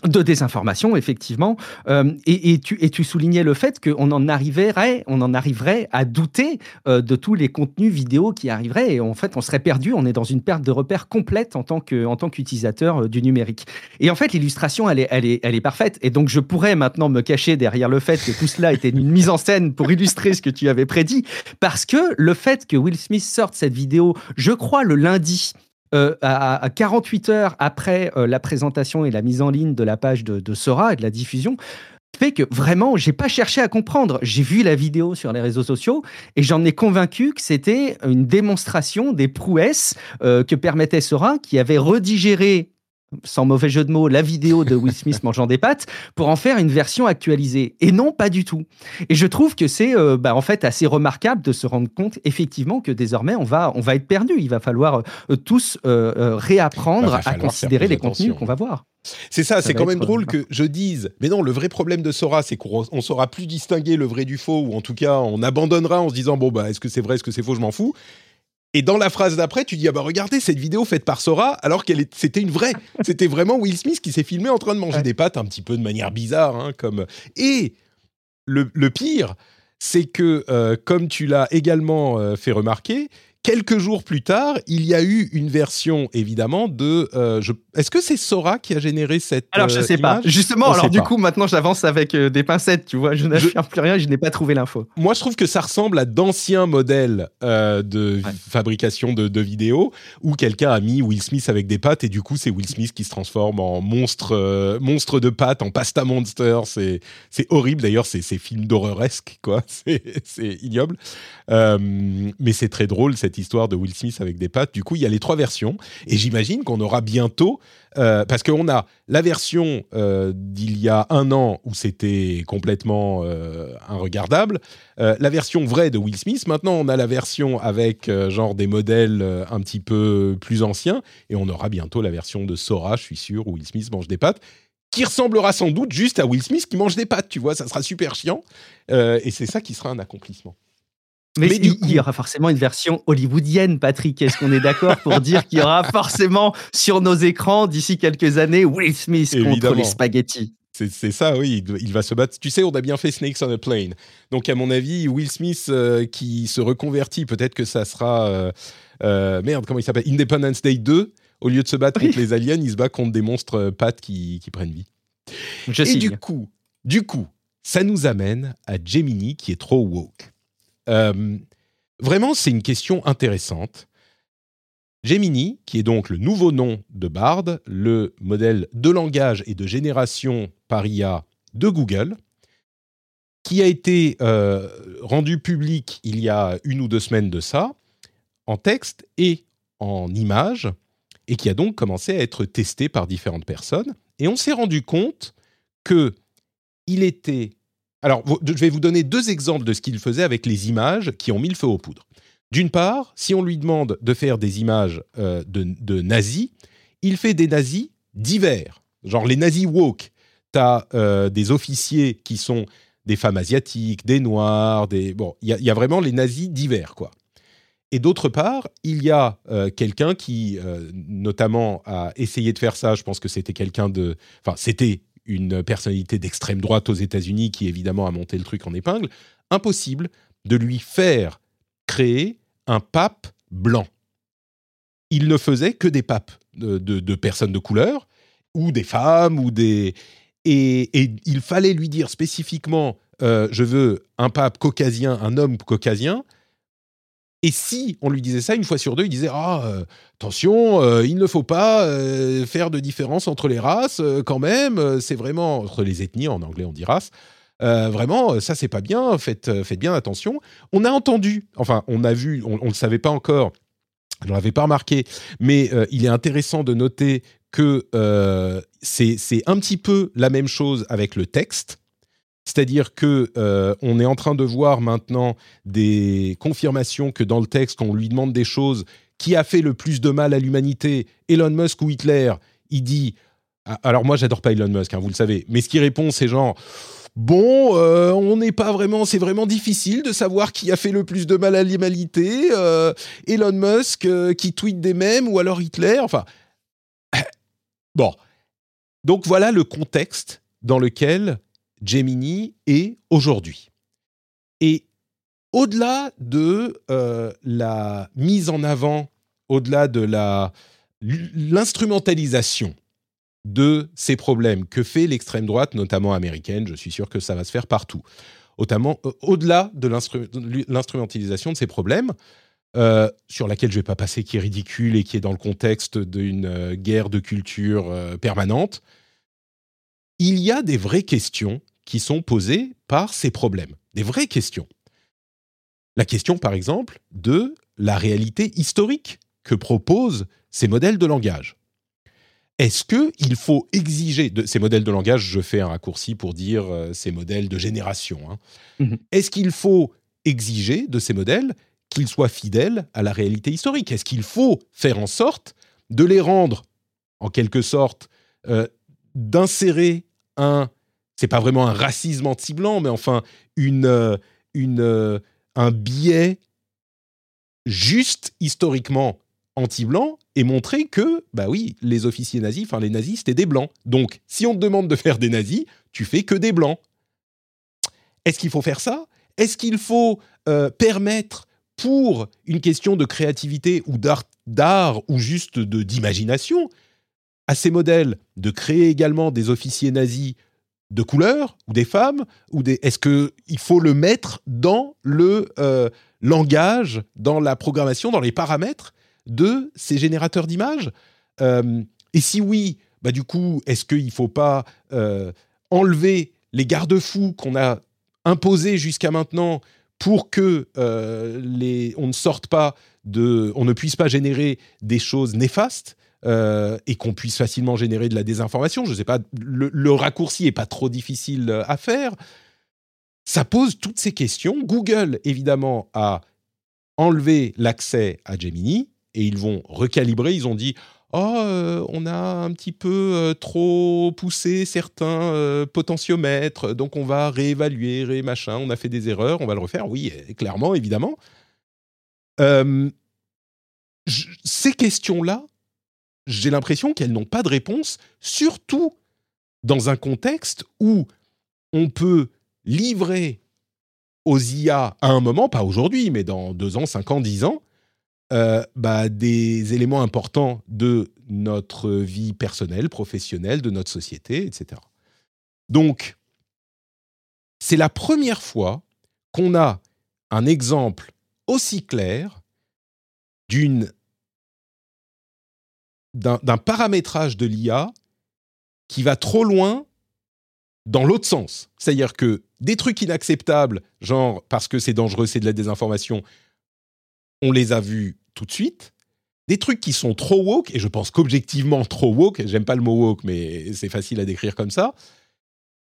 de désinformation, effectivement. Euh, et, tu, tu, soulignais le fait qu'on en arriverait, on en arriverait à douter euh, de tous les contenus vidéo qui arriveraient. Et en fait, on serait perdu. On est dans une perte de repères complète en tant qu'utilisateur euh, du numérique. Et en fait, l'illustration, elle est parfaite. Et donc, je pourrais maintenant me cacher derrière le fait que tout cela était une mise en scène pour illustrer ce que tu avais prédit, parce que le fait que Will Smith sorte cette vidéo, je crois le lundi euh, à, 48 heures après euh, la présentation et la mise en ligne de la page de, Sora et de la diffusion, fait que vraiment, j'ai pas cherché à comprendre. J'ai vu la vidéo sur les réseaux sociaux et j'en ai convaincu que c'était une démonstration des prouesses euh, que permettait Sora, qui avait redigéré sans mauvais jeu de mots, la vidéo de Will Smith mangeant des pâtes pour en faire une version actualisée. Et non, pas du tout. Et je trouve que c'est euh, bah, en fait assez remarquable de se rendre compte effectivement que désormais on va, on va être perdu. Il va falloir euh, tous euh, réapprendre à considérer les contenus qu'on va voir. C'est ça, c'est quand même drôle que je dise, mais non, le vrai problème de Sora, c'est qu'on saura plus distinguer le vrai du faux, ou en tout cas, on abandonnera en se disant, bon, bah, est-ce que c'est vrai, est-ce que c'est faux, je m'en fous. Et dans la phrase d'après, tu dis ah bah regardez cette vidéo faite par Sora alors qu'elle c'était une vraie. C'était vraiment Will Smith qui s'est filmé en train de manger des pâtes un petit peu de manière bizarre, hein, comme. Et le, pire, c'est que euh, comme tu l'as également euh, fait remarquer, Quelques jours plus tard, il y a eu une version, évidemment, de. Euh, est-ce que c'est Sora qui a généré cette. Alors, je ne euh, sais pas. Justement, alors du coup, maintenant, j'avance avec euh, des pincettes, tu vois. Je n'affirme plus rien, je n'ai pas trouvé l'info. Moi, je trouve que ça ressemble à d'anciens modèles de fabrication de, de, vidéos où quelqu'un a mis Will Smith avec des pattes et du coup, c'est Will Smith qui se transforme en monstre, monstre de pattes, en pasta monster. C'est horrible. D'ailleurs, c'est film d'horreuresque, quoi. C'est ignoble. mais c'est très drôle, cette histoire de Will Smith avec des pattes. Du coup, il y a les trois versions. Et j'imagine qu'on aura bientôt, euh, parce qu'on a la version euh, d'il y a un an où c'était complètement euh, inregardable, la version vraie de Will Smith. Maintenant, on a la version avec genre des modèles un petit peu plus anciens. Et on aura bientôt la version de Sora, je suis sûr, où Will Smith mange des pattes qui ressemblera sans doute juste à Will Smith qui mange des pattes, tu vois, ça sera super chiant. et c'est ça qui sera un accomplissement. Mais, il, y aura forcément une version hollywoodienne, Patrick. Est-ce qu'on est, d'accord pour dire qu'il y aura forcément sur nos écrans d'ici quelques années Will Smith contre les spaghettis? C'est ça, oui, il, va se battre. Tu sais, on a bien fait Snakes on a Plane. Donc, à mon avis, Will Smith euh, qui se reconvertit, peut-être que ça sera. Euh, euh, merde, comment il s'appelle? Independence Day 2. Au lieu de se battre contre les aliens, il se bat contre des monstres pattes qui, qui prennent vie. Je Et du coup, du coup, ça nous amène à Gemini qui est trop woke. Euh, vraiment, c'est une question intéressante. Gemini, qui est donc le nouveau nom de Bard, le modèle de langage et de génération par IA de Google, qui a été euh, rendu public il y a une ou deux semaines de ça, en texte et en image, et qui a donc commencé à être testé par différentes personnes. Et on s'est rendu compte que il était alors, je vais vous donner deux exemples de ce qu'il faisait avec les images qui ont mis le feu aux poudres. D'une part, si on lui demande de faire des images euh, de, nazis, il fait des nazis divers, genre les nazis woke. Tu as euh, des officiers qui sont des femmes asiatiques, des noirs, des... Bon, il y, a vraiment les nazis divers, quoi. Et d'autre part, il y a euh, quelqu'un qui, notamment, a essayé de faire ça. Je pense que c'était quelqu'un de. Enfin, c'était une personnalité d'extrême droite aux États-Unis qui évidemment a monté le truc en épingle, impossible de lui faire créer un pape blanc. Il ne faisait que des papes de, personnes de couleur, ou des femmes, ou des... Et, il fallait lui dire spécifiquement, euh, je veux un pape caucasien, un homme caucasien, et si on lui disait ça une fois sur deux, il disait ah euh, attention, euh, il ne faut pas euh, faire de différence entre les races quand même. C'est vraiment entre les ethnies en anglais on dit race. vraiment, ça c'est pas bien. Faites, faites bien attention. On a entendu, enfin on a vu, on ne le savait pas encore. Je l'avais pas remarqué, mais il est intéressant de noter que c'est un petit peu la même chose avec le texte C'est-à-dire que euh, on est en train de voir maintenant des confirmations que dans le texte, quand on lui demande des choses, qui a fait le plus de mal à l'humanité, Elon Musk ou Hitler, il dit. Ah, alors moi, j'adore pas Elon Musk, hein, vous le savez, mais ce qui répond, c'est genre. Bon, euh, on n'est pas vraiment, c'est vraiment difficile de savoir qui a fait le plus de mal à l'humanité. Euh, Elon Musk qui tweet des mèmes ou alors Hitler. Enfin, bon. Donc voilà le contexte dans lequel Gemini est aujourd'hui. Et au-delà de euh, la mise en avant, au-delà de la l'instrumentalisation de ces problèmes que fait l'extrême droite, notamment américaine, je suis sûr que ça va se faire partout. Notamment, euh, au-delà de l'instrumentalisation de ces problèmes, euh, sur laquelle je ne vais pas passer, qui est ridicule et qui est dans le contexte d'une guerre de culture permanente, il y a des vraies questions qui sont posées par ces problèmes, des vraies questions. La question, par exemple, de la réalité historique que proposent ces modèles de langage. Est-ce qu'il faut exiger de ces modèles de langage, je fais un raccourci pour dire euh, ces modèles de génération, hein. mhm. est-ce qu'il faut exiger de ces modèles qu'ils soient fidèles à la réalité historique? Est-ce qu'il faut faire en sorte de les rendre, en quelque sorte, euh, d'insérer un c'est pas vraiment un racisme anti-blanc, mais enfin une, euh, une, euh, un biais juste historiquement anti-blanc et montrer que, bah oui, les officiers nazis, enfin les nazis, c'était des blancs. Donc, si on te demande de faire des nazis, tu fais que des blancs. Est-ce qu'il faut faire ça? Est-ce qu'il faut euh, permettre, pour une question de créativité ou d'art ou juste d'imagination, à ces modèles de créer également des officiers nazis de couleur ou des femmes ou est-ce que il faut le mettre dans le euh, langage dans la programmation dans les paramètres de ces générateurs d'images? Euh, et si oui bah du coup est-ce qu'il ne faut pas euh, enlever les garde-fous qu'on a imposés jusqu'à maintenant pour que on ne sorte pas de on ne puisse pas générer des choses néfastes? Euh, et qu'on puisse facilement générer de la désinformation. Je ne sais pas, le, raccourci est pas trop difficile euh, à faire. Ça pose toutes ces questions. Google, évidemment, a enlevé l'accès à Gemini et ils vont recalibrer. Ils ont dit Oh, euh, on a un petit peu trop poussé certains potentiomètres, donc on va réévaluer, ré machin, on a fait des erreurs, on va le refaire. Oui, clairement, évidemment. ces questions-là, j'ai l'impression qu'elles n'ont pas de réponse, surtout dans un contexte où on peut livrer aux IA à un moment, pas aujourd'hui, mais dans deux ans, cinq ans, dix ans, euh, bah, des éléments importants de notre vie personnelle, professionnelle, de notre société, etc. Donc, c'est la première fois qu'on a un exemple aussi clair d'une d'un paramétrage de l'IA qui va trop loin dans l'autre sens. C'est-à-dire que des trucs inacceptables, genre parce que c'est dangereux, c'est de la désinformation, on les a vus tout de suite. Des trucs qui sont trop woke, et je pense qu'objectivement trop woke, j'aime pas le mot woke, mais c'est facile à décrire comme ça,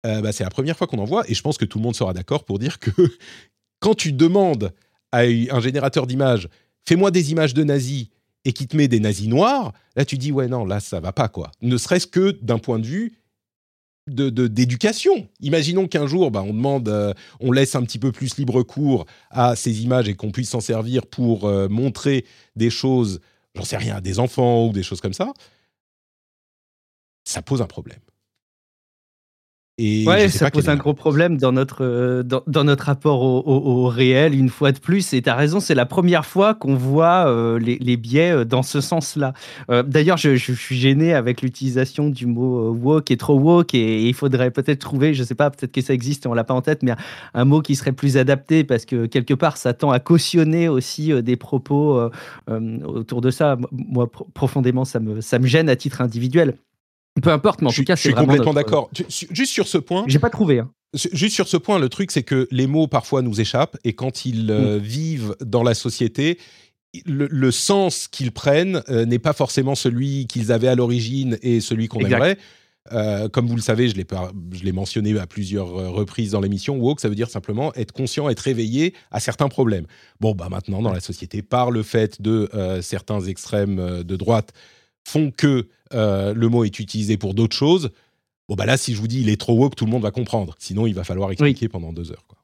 euh, bah, c'est la première fois qu'on en voit, et je pense que tout le monde sera d'accord pour dire que quand tu demandes à un générateur d'images, fais-moi des images de nazis et qui te met des nazis noirs, là tu dis ouais non là ça va pas quoi. Ne serait-ce que d'un point de vue de d'éducation. Imaginons qu'un jour bah, on demande, euh, on laisse un petit peu plus libre cours à ces images et qu'on puisse s'en servir pour euh, montrer des choses, j'en sais rien, à des enfants ou des choses comme ça. Ça pose un problème. Et ouais, ça pose un gros problème dans notre, euh, dans, notre rapport au, réel, une fois de plus. Et tu as raison, c'est la première fois qu'on voit euh, les, biais euh, dans ce sens-là. D'ailleurs, je, suis gêné avec l'utilisation du mot woke et trop woke. Et, il faudrait peut-être trouver, je sais pas, peut-être que ça existe et on l'a pas en tête, mais un, mot qui serait plus adapté parce que quelque part, ça tend à cautionner aussi des propos autour de ça. Moi, profondément, ça me, ça me gêne à titre individuel. Peu importe, mais en tout cas, c'est Je suis complètement d'accord. Juste sur ce point. J'ai pas trouvé. Hein. Juste sur ce point, le truc, c'est que les mots parfois nous échappent et quand ils euh, mm. vivent dans la société, le, sens qu'ils prennent euh, n'est pas forcément celui qu'ils avaient à l'origine et celui qu'on aimerait. euh, comme vous le savez, je l'ai mentionné à plusieurs euh, reprises dans l'émission, woke, ça veut dire simplement être conscient, être réveillé à certains problèmes. Bon, bah maintenant, dans la société, par le fait de euh, certains extrêmes de droite font que le mot est utilisé pour d'autres choses, bon, bah là, si je vous dis il est trop woke, tout le monde va comprendre. Sinon, il va falloir expliquer pendant deux heures. Quoi.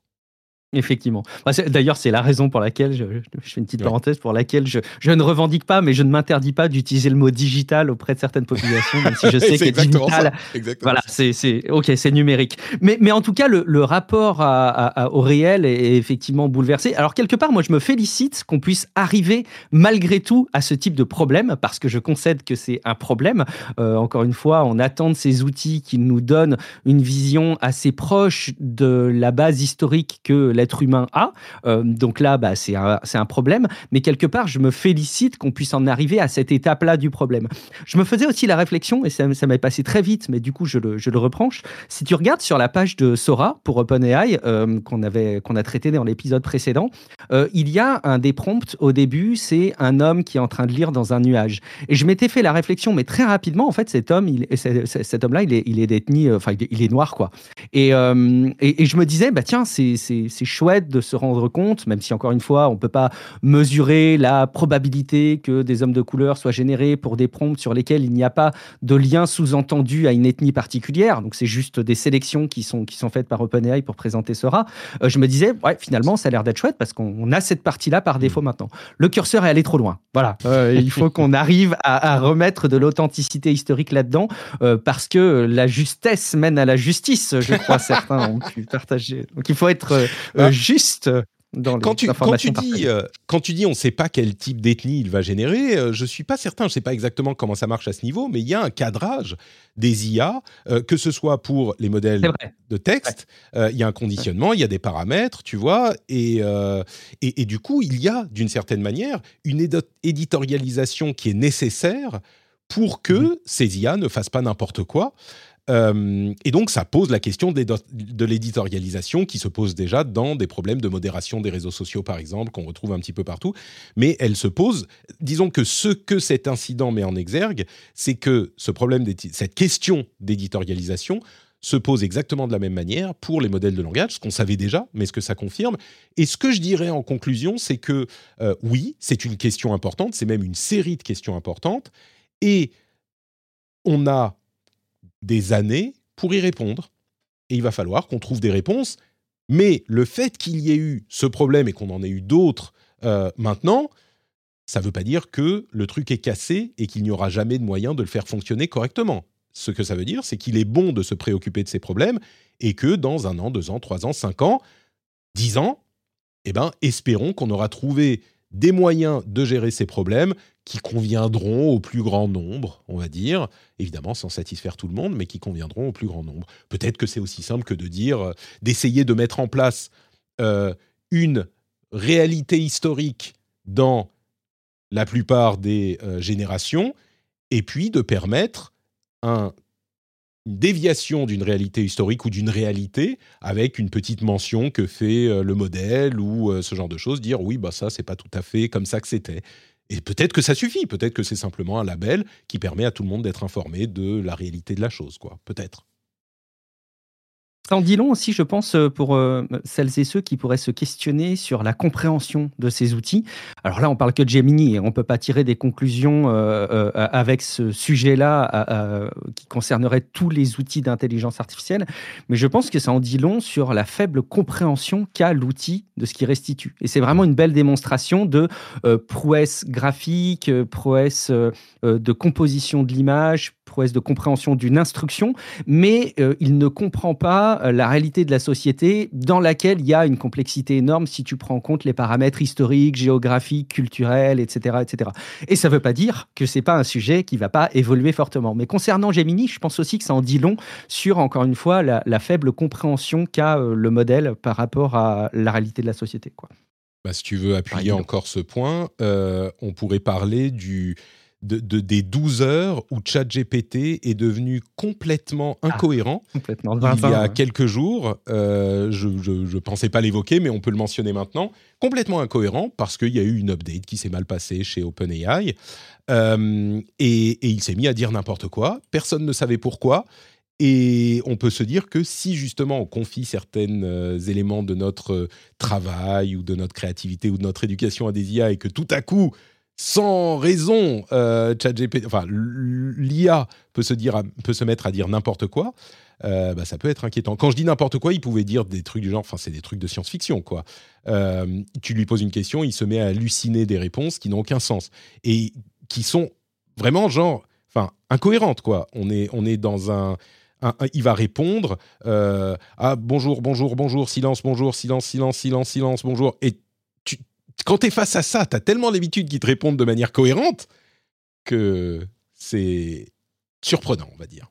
Effectivement. Bah, d'ailleurs, c'est la raison pour laquelle, je, fais une petite parenthèse, pour laquelle je, je, ne revendique pas, mais je ne m'interdis pas d'utiliser le mot digital auprès de certaines populations, même si je sais que digital, voilà, c'est ok, c'est numérique. Mais, mais en tout cas, le, le rapport à, au réel est effectivement bouleversé. Alors quelque part, moi, je me félicite qu'on puisse arriver malgré tout à ce type de problème, parce que je concède que c'est un problème. Euh, encore une fois, on attend de ces outils qui nous donnent une vision assez proche de la base historique que l'être humain a. Euh, donc là, bah, c'est un, problème. Mais quelque part, je me félicite qu'on puisse en arriver à cette étape-là du problème. Je me faisais aussi la réflexion, et ça, m'est passé très vite, mais du coup, je le, je le reprends. Si tu regardes sur la page de Sora pour OpenAI, euh, qu'on qu'on a traité dans l'épisode précédent, euh, il y a un des prompts au début, c'est un homme qui est en train de lire dans un nuage. Et je m'étais fait la réflexion, mais très rapidement, en fait, cet homme, il, cet homme-là, il est, il est détenu, enfin, il est noir, quoi. Et, et, et, je me disais, bah tiens, c'est chouette de se rendre compte, même si encore une fois, on ne peut pas mesurer la probabilité que des hommes de couleur soient générés pour des prompts sur lesquels il n'y a pas de lien sous-entendu à une ethnie particulière. Donc c'est juste des sélections qui sont, qui sont faites par OpenAI pour présenter Sora. Euh, je me disais, ouais, finalement, ça a l'air d'être chouette parce qu'on a cette partie-là par défaut maintenant. Le curseur est allé trop loin. Voilà. Euh, il faut qu'on arrive à, remettre de l'authenticité historique là-dedans euh, parce que la justesse mène à la justice, je crois, certains ont pu partager. Donc il faut être euh, juste dans quand tu, quand tu dis euh, quand tu dis on ne sait pas quel type d'ethnie il va générer, je euh, je suis pas certain, je ne sais pas exactement comment ça marche à ce niveau, mais il y a un cadrage des IA, que ce soit pour les modèles de texte, il y a un conditionnement, il y a des paramètres, tu vois, et, et, et du coup il y a d'une certaine manière une éditorialisation qui est nécessaire pour que mmh ces IA ne fassent pas n'importe quoi. Euh, et donc, ça pose la question de l'éditorialisation qui se pose déjà dans des problèmes de modération des réseaux sociaux, par exemple, qu'on retrouve un petit peu partout. Mais elle se pose, disons que ce que cet incident met en exergue, c'est que ce problème, cette question d'éditorialisation se pose exactement de la même manière pour les modèles de langage, ce qu'on savait déjà, mais ce que ça confirme. Et ce que je dirais en conclusion, c'est que euh, oui, c'est une question importante, c'est même une série de questions importantes, et on a des années pour y répondre. Et il va falloir qu'on trouve des réponses. Mais le fait qu'il y ait eu ce problème et qu'on en ait eu d'autres euh, maintenant, ça ne veut pas dire que le truc est cassé et qu'il n'y aura jamais de moyen de le faire fonctionner correctement. Ce que ça veut dire, c'est qu'il est bon de se préoccuper de ces problèmes et que dans un an, deux ans, trois ans, cinq ans, dix ans, eh ben, espérons qu'on aura trouvé des moyens de gérer ces problèmes qui conviendront au plus grand nombre, on va dire, évidemment sans satisfaire tout le monde, mais qui conviendront au plus grand nombre. Peut-être que c'est aussi simple que de dire, euh, d'essayer de mettre en place euh, une réalité historique dans la plupart des euh, générations, et puis de permettre un une déviation d'une réalité historique ou d'une réalité avec une petite mention que fait euh, le modèle ou euh, ce genre de choses, dire oui, bah ça, c'est pas tout à fait comme ça que c'était. Et peut-être que ça suffit, peut-être que c'est simplement un label qui permet à tout le monde d'être informé de la réalité de la chose, quoi. Peut-être. Ça en dit long aussi, je pense, euh, pour euh, celles et ceux qui pourraient se questionner sur la compréhension de ces outils. Alors là, on parle que de Gemini et on ne peut pas tirer des conclusions euh, avec ce sujet-là qui concernerait tous les outils d'intelligence artificielle. Mais je pense que ça en dit long sur la faible compréhension qu'a l'outil de ce qu'il restitue. Et c'est vraiment une belle démonstration de prouesse graphique, prouesse de composition de l'image, prouesse de compréhension d'une instruction, mais il ne comprend pas euh, la réalité de la société dans laquelle il y a une complexité énorme si tu prends en compte les paramètres historiques, géographiques, culturels, etc. etc. Et ça ne veut pas dire que ce n'est pas un sujet qui ne va pas évoluer fortement. Mais concernant Gemini, je pense aussi que ça en dit long sur, encore une fois, la, faible compréhension qu'a euh, le modèle par rapport à la réalité de la société. Quoi. Bah, si tu veux appuyer encore ce point, euh, on pourrait parler du de, des 12 heures où ChatGPT est devenu complètement ah, incohérent. il y a quelques jours, euh, je ne pensais pas l'évoquer, mais on peut le mentionner maintenant, complètement incohérent parce qu'il y a eu une update qui s'est mal passée chez OpenAI euh, et, et, il s'est mis à dire n'importe quoi. Personne ne savait pourquoi. Et on peut se dire que si justement on confie certains euh, éléments de notre travail ou de notre créativité ou de notre éducation à des IA et que tout à coup sans raison, euh, ChatGPT, enfin l'IA peut se dire, peut se mettre à dire n'importe quoi. Euh, bah, ça peut être inquiétant. Quand je dis n'importe quoi, il pouvait dire des trucs du genre, enfin c'est des trucs de science-fiction quoi. Euh, tu lui poses une question, il se met à halluciner des réponses qui n'ont aucun sens et qui sont vraiment genre, enfin incohérentes quoi. On est on est dans un, il va répondre ah bonjour bonjour bonjour silence bonjour silence silence silence silence bonjour et quand tu es face à ça, tu as tellement l'habitude qu'ils te répondent de manière cohérente que c'est surprenant, on va dire.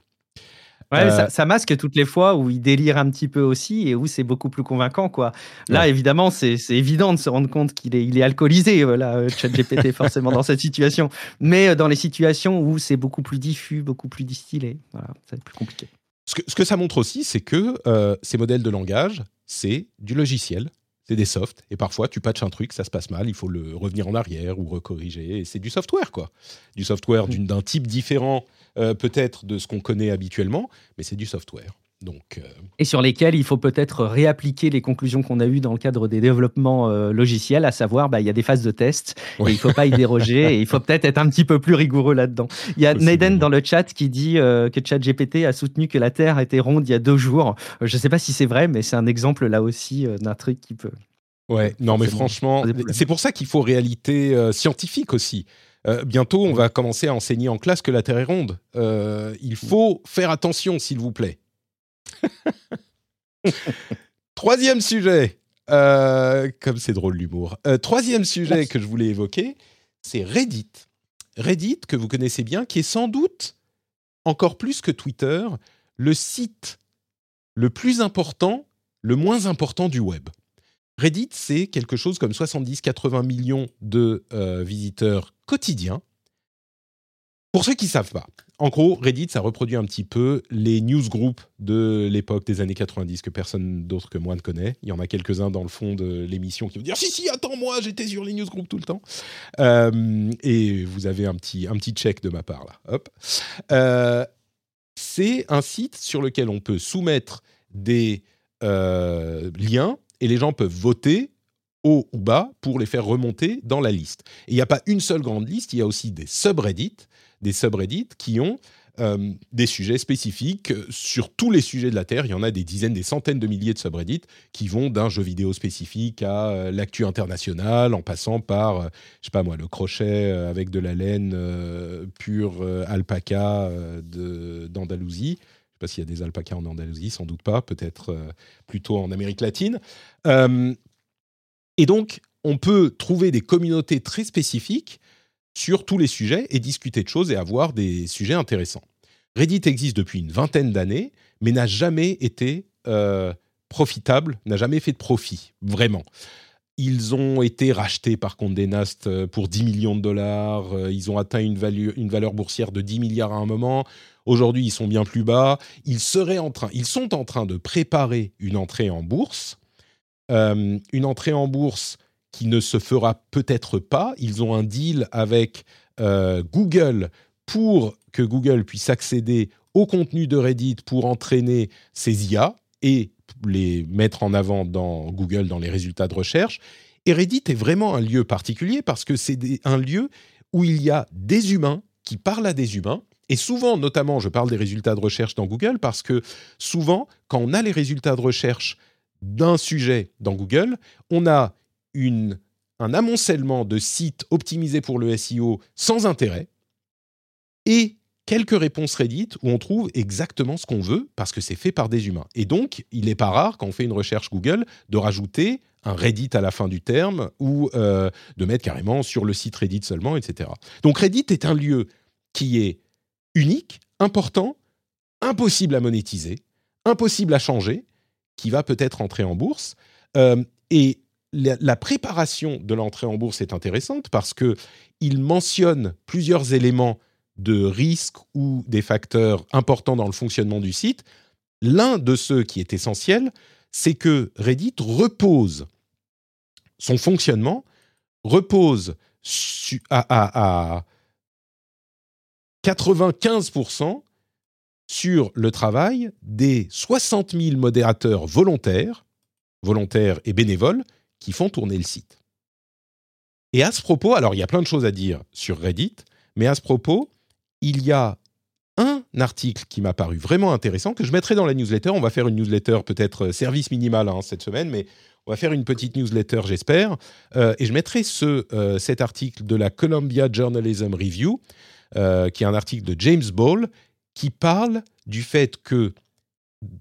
Ouais, euh, ça, masque toutes les fois où il délire un petit peu aussi et où c'est beaucoup plus convaincant. Quoi. Là, évidemment, c'est évident de se rendre compte qu'il est, il est alcoolisé, voilà, euh, ChatGPT, forcément, dans cette situation. Mais euh, dans les situations où c'est beaucoup plus diffus, beaucoup plus distillé, voilà, c'est plus compliqué. Ce que, ce que, ça montre aussi, c'est que ces modèles de langage, c'est du logiciel c'est des softs. Et parfois, tu patches un truc, ça se passe mal, il faut le revenir en arrière ou recorriger. Et c'est du software, quoi. Du software mm. d'un type différent, euh, peut-être, de ce qu'on connaît habituellement, mais c'est du software. Donc, euh, Et sur lesquels il faut peut-être réappliquer les conclusions qu'on a eues dans le cadre des développements euh, logiciels, à savoir, bah, il y a des phases de test, et il ne faut pas y déroger, et il faut peut-être être un petit peu plus rigoureux là-dedans. Il y a Naden dans le chat qui dit que ChatGPT a soutenu que la Terre était ronde il y a deux jours. Je ne sais pas si c'est vrai, mais c'est un exemple là aussi d'un truc qui peut... Ouais, non mais franchement, c'est pour ça qu'il faut réalité scientifique aussi. Euh, bientôt, on va commencer à enseigner en classe que la Terre est ronde. Euh, il faut faire attention, s'il vous plaît. troisième sujet, euh, comme c'est drôle l'humour. troisième sujet que je voulais évoquer, c'est Reddit. Reddit, que vous connaissez bien, qui est sans doute, encore plus que Twitter, le site le plus important, le moins important du web. Reddit, c'est quelque chose comme 70-80 millions de euh, visiteurs quotidiens. Pour ceux qui ne savent pas, en gros, Reddit, ça reproduit un petit peu les newsgroups de l'époque des années 90 que personne d'autre que moi ne connaît. Il y en a quelques-uns dans le fond de l'émission qui vont dire Si, si, attends, moi, j'étais sur les newsgroups tout le temps. Euh, et vous avez un petit, un petit check de ma part, là. Hop. Euh, c'est un site sur lequel on peut soumettre des liens et les gens peuvent voter haut ou bas pour les faire remonter dans la liste. Et il n'y a pas une seule grande liste, il y a aussi des subreddits, des subreddits qui ont euh, des sujets spécifiques sur tous les sujets de la Terre. Il y en a des dizaines, des centaines de milliers de subreddits qui vont d'un jeu vidéo spécifique à euh, l'actu international, en passant par, euh, je sais pas moi, le crochet avec de la laine pure alpaca d'Andalousie sais pas s'il y a des alpacas en Andalousie, sans doute pas, peut-être euh, plutôt en Amérique latine. Euh, et donc, on peut trouver des communautés très spécifiques sur tous les sujets et discuter de choses et avoir des sujets intéressants. Reddit existe depuis une vingtaine d'années, mais n'a jamais été euh, profitable, n'a jamais fait de profit, vraiment. Ils ont été rachetés par Condé Nast pour 10 millions de dollars. Ils ont atteint une, valeur boursière de 10 milliards à un moment. Aujourd'hui, ils sont bien plus bas. Ils, seraient en train, ils sont en train de préparer une entrée en bourse. Euh, une entrée en bourse qui ne se fera peut-être pas. Ils ont un deal avec euh, Google pour que Google puisse accéder au contenu de Reddit pour entraîner ses IA et les mettre en avant dans Google dans les résultats de recherche. Et Reddit est vraiment un lieu particulier parce que c'est un lieu où il y a des humains qui parlent à des humains et souvent, notamment, je parle des résultats de recherche dans Google parce que souvent, quand on a les résultats de recherche d'un sujet dans Google, on a un amoncellement de sites optimisés pour le SEO sans intérêt et quelques réponses Reddit où on trouve exactement ce qu'on veut parce que c'est fait par des humains. Et donc, il n'est pas rare, quand on fait une recherche Google, de rajouter un Reddit à la fin du terme ou euh, de mettre carrément sur le site Reddit seulement, etc. Donc Reddit est un lieu qui est unique, important, impossible à monétiser, impossible à changer, qui va peut-être entrer en bourse. Euh, et la, préparation de l'entrée en bourse est intéressante parce que il mentionne plusieurs éléments de risque ou des facteurs importants dans le fonctionnement du site. L'un de ceux qui est essentiel, c'est que Reddit repose son fonctionnement repose à, à 95% sur le travail des 60 000 modérateurs volontaires, volontaires et bénévoles qui font tourner le site. Et à ce propos, alors il y a plein de choses à dire sur Reddit, mais à ce propos, il y a un article qui m'a paru vraiment intéressant, que je mettrai dans la newsletter. On va faire une newsletter peut-être euh, service minimal hein, cette semaine, mais on va faire une petite newsletter, j'espère. Euh, et je mettrai ce, euh, cet article de la Columbia Journalism Review, qui est un article de James Ball, qui parle du fait que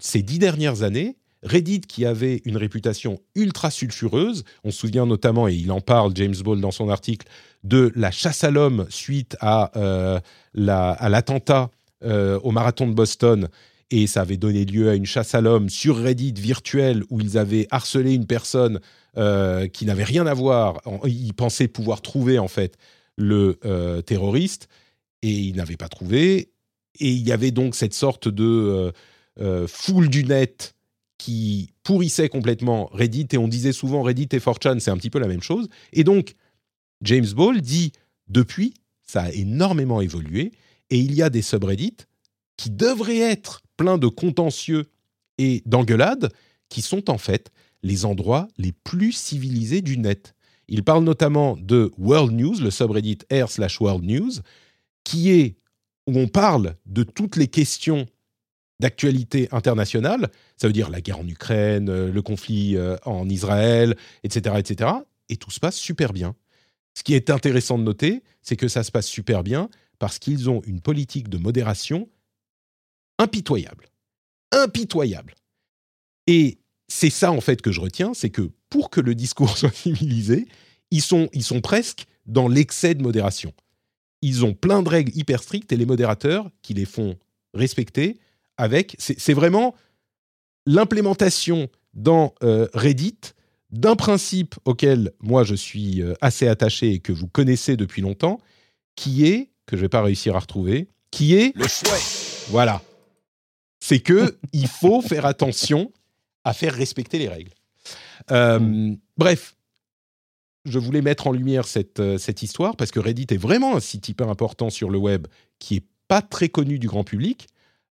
ces dix dernières années, Reddit, qui avait une réputation ultra sulfureuse, on se souvient notamment, et il en parle, James Ball, dans son article, de la chasse à l'homme suite à, euh, l'attentat euh, au marathon de Boston, et ça avait donné lieu à une chasse à l'homme sur Reddit virtuel où ils avaient harcelé une personne euh, qui n'avait rien à voir. Ils pensaient pouvoir trouver en fait le terroriste et ils n'avaient pas trouvé. Et il y avait donc cette sorte de foule du net qui pourrissait complètement Reddit, et on disait souvent Reddit et 4chan, c'est un petit peu la même chose. Et donc, James Ball dit, depuis, ça a énormément évolué, et il y a des subreddits qui devraient être pleins de contentieux et d'engueulades, qui sont en fait les endroits les plus civilisés du net. Il parle notamment de World News, le subreddit r slash World News, qui est où on parle de toutes les questions d'actualité internationale, ça veut dire la guerre en Ukraine, euh, le conflit euh, en Israël, etc., etc. Et tout se passe super bien. Ce qui est intéressant de noter, c'est que ça se passe super bien parce qu'ils ont une politique de modération impitoyable. Impitoyable. Et c'est ça, en fait, que je retiens, c'est que pour que le discours soit civilisé, ils sont, ils sont presque dans l'excès de modération. Ils ont plein de règles hyper strictes et les modérateurs qui les font respecter avec. C'est vraiment l'implémentation dans euh, Reddit d'un principe auquel moi je suis euh, assez attaché et que vous connaissez depuis longtemps, qui est, que je ne vais pas réussir à retrouver, qui est... Le souhait. Voilà. C'est que il faut faire attention à faire respecter les règles. Euh, mm. Bref, je voulais mettre en lumière cette, cette histoire parce que Reddit est vraiment un site hyper important sur le web qui est pas très connu du grand public,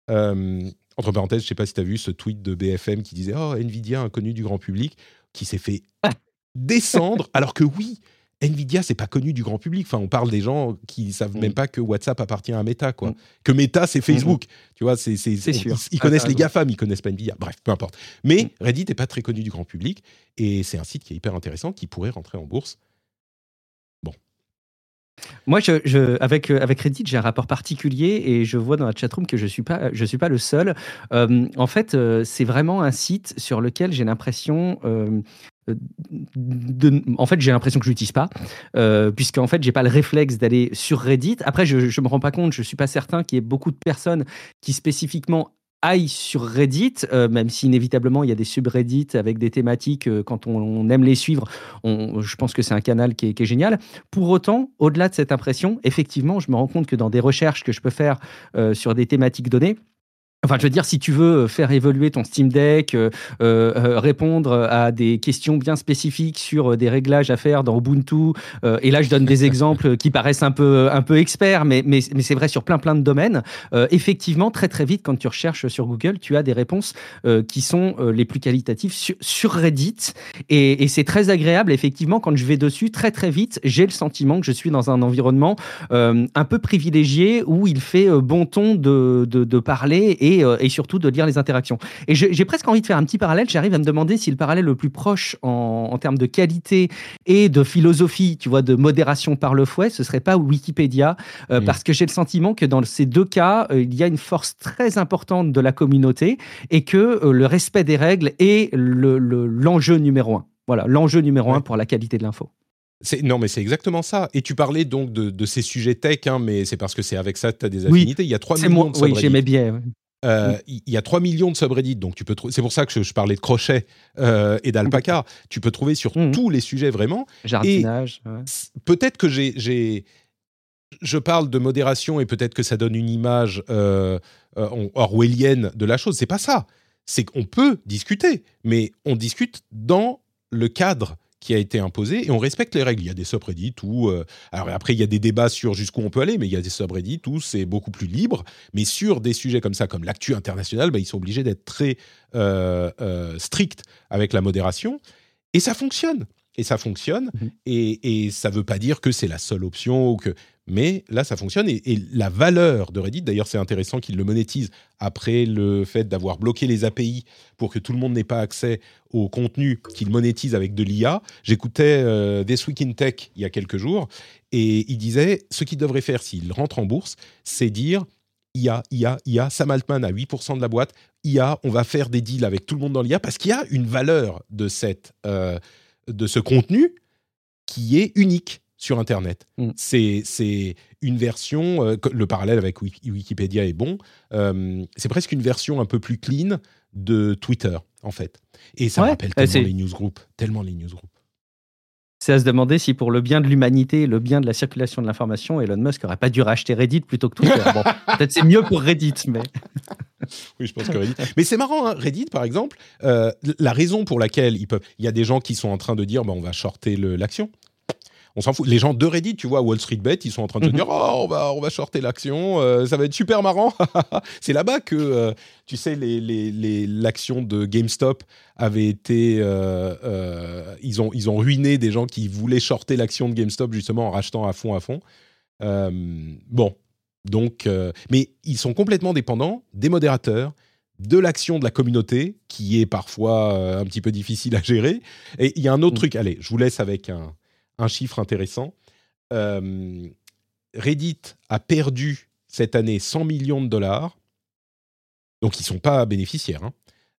entre parenthèses, je ne sais pas si tu as vu ce tweet de BFM qui disait Oh, Nvidia, inconnu du grand public, qui s'est fait descendre, alors que oui, Nvidia, c'est pas connu du grand public. Enfin, on parle des gens qui savent même mm. pas que WhatsApp appartient à Meta, quoi. Mm. Que Meta, c'est Facebook. Mm. Tu vois, c'est, c'est, sûr. Ils, connaissent les GAFAM, ils connaissent pas Nvidia. Bref, peu importe. Mais Reddit n'est pas très connu du grand public et c'est un site qui est hyper intéressant qui pourrait rentrer en bourse moi, euh, avec Reddit, j'ai un rapport particulier et je vois dans la chatroom que je ne suis, pas, suis pas le seul. Euh, en fait, euh, c'est vraiment un site sur lequel j'ai l'impression en fait, j'ai l'impression que je l'utilise pas, euh, puisqu'en fait, j'ai pas le réflexe d'aller sur Reddit. Après, je, je me rends pas compte, je suis pas certain qu'il y ait beaucoup de personnes qui spécifiquement aille sur Reddit, euh, même si inévitablement il y a des subreddits avec des thématiques, euh, quand on, aime les suivre, je pense que c'est un canal qui est, génial. Pour autant, au-delà de cette impression, effectivement, je me rends compte que dans des recherches que je peux faire euh, sur des thématiques données, Enfin, je veux dire, si tu veux euh, faire évoluer ton Steam Deck, euh, euh, répondre à des questions bien spécifiques sur des réglages à faire dans Ubuntu, et là je donne des exemples qui paraissent un peu, un peu experts, mais, mais, mais c'est vrai sur plein plein de domaines. effectivement, très très vite, quand tu recherches sur Google, tu as des réponses qui sont les plus qualitatives sur, Reddit, et, et c'est très agréable. Effectivement, quand je vais dessus, très très vite, j'ai le sentiment que je suis dans un environnement un peu privilégié où il fait bon ton de, de, de parler euh, et, surtout de lire les interactions. Et j'ai presque envie de faire un petit parallèle. J'arrive à me demander si le parallèle le plus proche en, termes de qualité et de philosophie, tu vois, de modération par le fouet, ce serait pas Wikipédia, euh, parce que j'ai le sentiment que dans ces deux cas, euh, il y a une force très importante de la communauté et que le respect des règles est l'enjeu numéro un. Voilà, l'enjeu numéro un pour la qualité de l'info. Non, mais c'est exactement ça. Et tu parlais donc de, ces sujets tech, hein, mais c'est parce que c'est avec ça que tu as des affinités. Il y a 3 millions de Oui, j'aimais Euh, il y a 3 millions de subreddits, donc tu peux C'est pour ça que je, parlais de crochet euh, et d'alpaca. Tu peux trouver sur mmh. tous les sujets vraiment. Jardinage. Peut-être que j'ai, je parle de modération et peut-être que ça donne une image euh, orwellienne de la chose. C'est pas ça. C'est qu'on peut discuter, mais on discute dans le cadre qui a été imposé et on respecte les règles. Il y a des subreddits où, euh, alors après il y a des débats sur jusqu'où on peut aller, mais il y a des subreddits où c'est beaucoup plus libre. Mais sur des sujets comme ça, comme l'actu international, bah, ils sont obligés d'être très euh, euh, stricts avec la modération et ça fonctionne. Et ça fonctionne, mmh et, et, ça ne veut pas dire que c'est la seule option ou que mais là, ça fonctionne. Et, la valeur de Reddit, d'ailleurs, c'est intéressant qu'ils le monétisent après le fait d'avoir bloqué les API pour que tout le monde n'ait pas accès au contenu qu'ils monétisent avec de l'IA. J'écoutais euh, This Week in Tech il y a quelques jours et il disait ce qu'ils devraient faire s'ils rentrent en bourse, c'est dire IA, IA, IA. Sam Altman a 8% de la boîte. IA, on va faire des deals avec tout le monde dans l'IA parce qu'il y a une valeur de, cette, euh, de ce contenu qui est unique sur Internet. Mm. C'est une version, euh, le parallèle avec Wikipédia est bon, euh, c'est presque une version un peu plus clean de Twitter, en fait. Et ça rappelle euh, tellement les newsgroups, tellement les newsgroups. C'est à se demander si pour le bien de l'humanité, le bien de la circulation de l'information, Elon Musk n'aurait pas dû racheter Reddit plutôt que Twitter. bon, peut-être c'est mieux pour Reddit, mais... oui, je pense que Reddit. Mais c'est marrant, hein, Reddit, par exemple, la raison pour laquelle ils peuvent... Il y a des gens qui sont en train de dire, bah, on va shorter l'action on s'en fout. Les gens de Reddit, tu vois, Wall Street Bet, ils sont en train de se mhm. dire oh, on va, on va shorter l'action, euh, ça va être super marrant. c'est là-bas que, euh, tu sais, l'action les, de GameStop avait été. Euh, ils, ont, ils ont ruiné des gens qui voulaient shorter l'action de GameStop justement en rachetant à fond, à fond. bon. Donc, mais ils sont complètement dépendants des modérateurs, de l'action de la communauté, qui est parfois un petit peu difficile à gérer. Et il y a un autre mm. truc, allez, je vous laisse avec un, un chiffre intéressant. Euh, Reddit a perdu cette année 100 millions de dollars. Donc, ils ne sont pas bénéficiaires. Hein.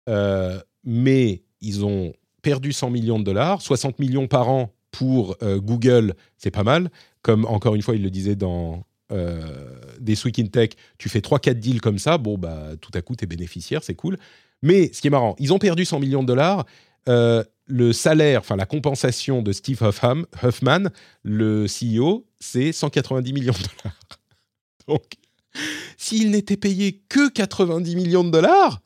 Euh, mais ils ont perdu 100 millions de dollars. 60 millions par an pour euh, Google, c'est pas mal. Comme encore une fois, il le disait dans des Week in Tech, tu fais 3-4 deals comme ça, bon, bah, tout à coup, tu es bénéficiaire, c'est cool. Mais ce qui est marrant, ils ont perdu 100 millions de dollars le salaire, enfin la compensation de Steve Huffman, le CEO, c'est 190 millions de dollars. Donc, s'il n'était payé que 90 millions de dollars,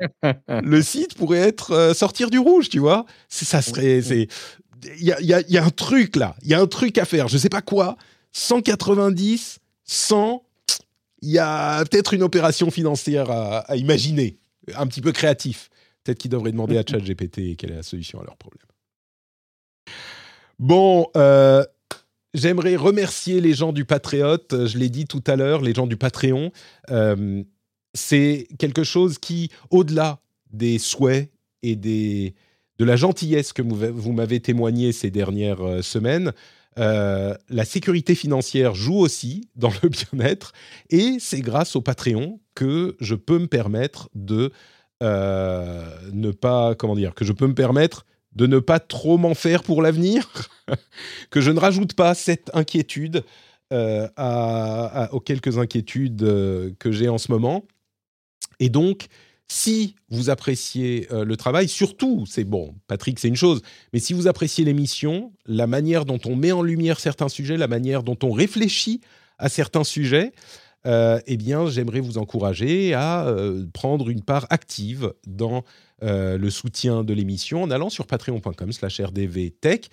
le site pourrait être euh, sortir du rouge, tu vois. Ça serait, c'est, il y a, un truc là, il y a un truc à faire. Je sais pas quoi. 190, 100. Il y a peut-être une opération financière à imaginer, un petit peu créatif. Peut-être qu'ils devraient demander à ChatGPT quelle est la solution à leur problème. Bon, euh, j'aimerais remercier les gens du Patriote. Je l'ai dit tout à l'heure, les gens du Patreon. Euh, c'est quelque chose qui, au-delà des souhaits et des, de la gentillesse que vous, m'avez témoigné ces dernières euh, semaines, la sécurité financière joue aussi dans le bien-être. Et c'est grâce au Patreon que je peux me permettre de ne pas, comment dire, que je peux me permettre de ne pas trop m'en faire pour l'avenir, que je ne rajoute pas cette inquiétude euh, aux quelques inquiétudes euh, que j'ai en ce moment. Et donc, si vous appréciez le travail, surtout, c'est bon, Patrick, c'est une chose, mais si vous appréciez l'émission, la manière dont on met en lumière certains sujets, la manière dont on réfléchit à certains sujets, euh, eh bien, j'aimerais vous encourager à euh, prendre une part active dans euh, le soutien de l'émission en allant sur patreon.com/slash rdvtech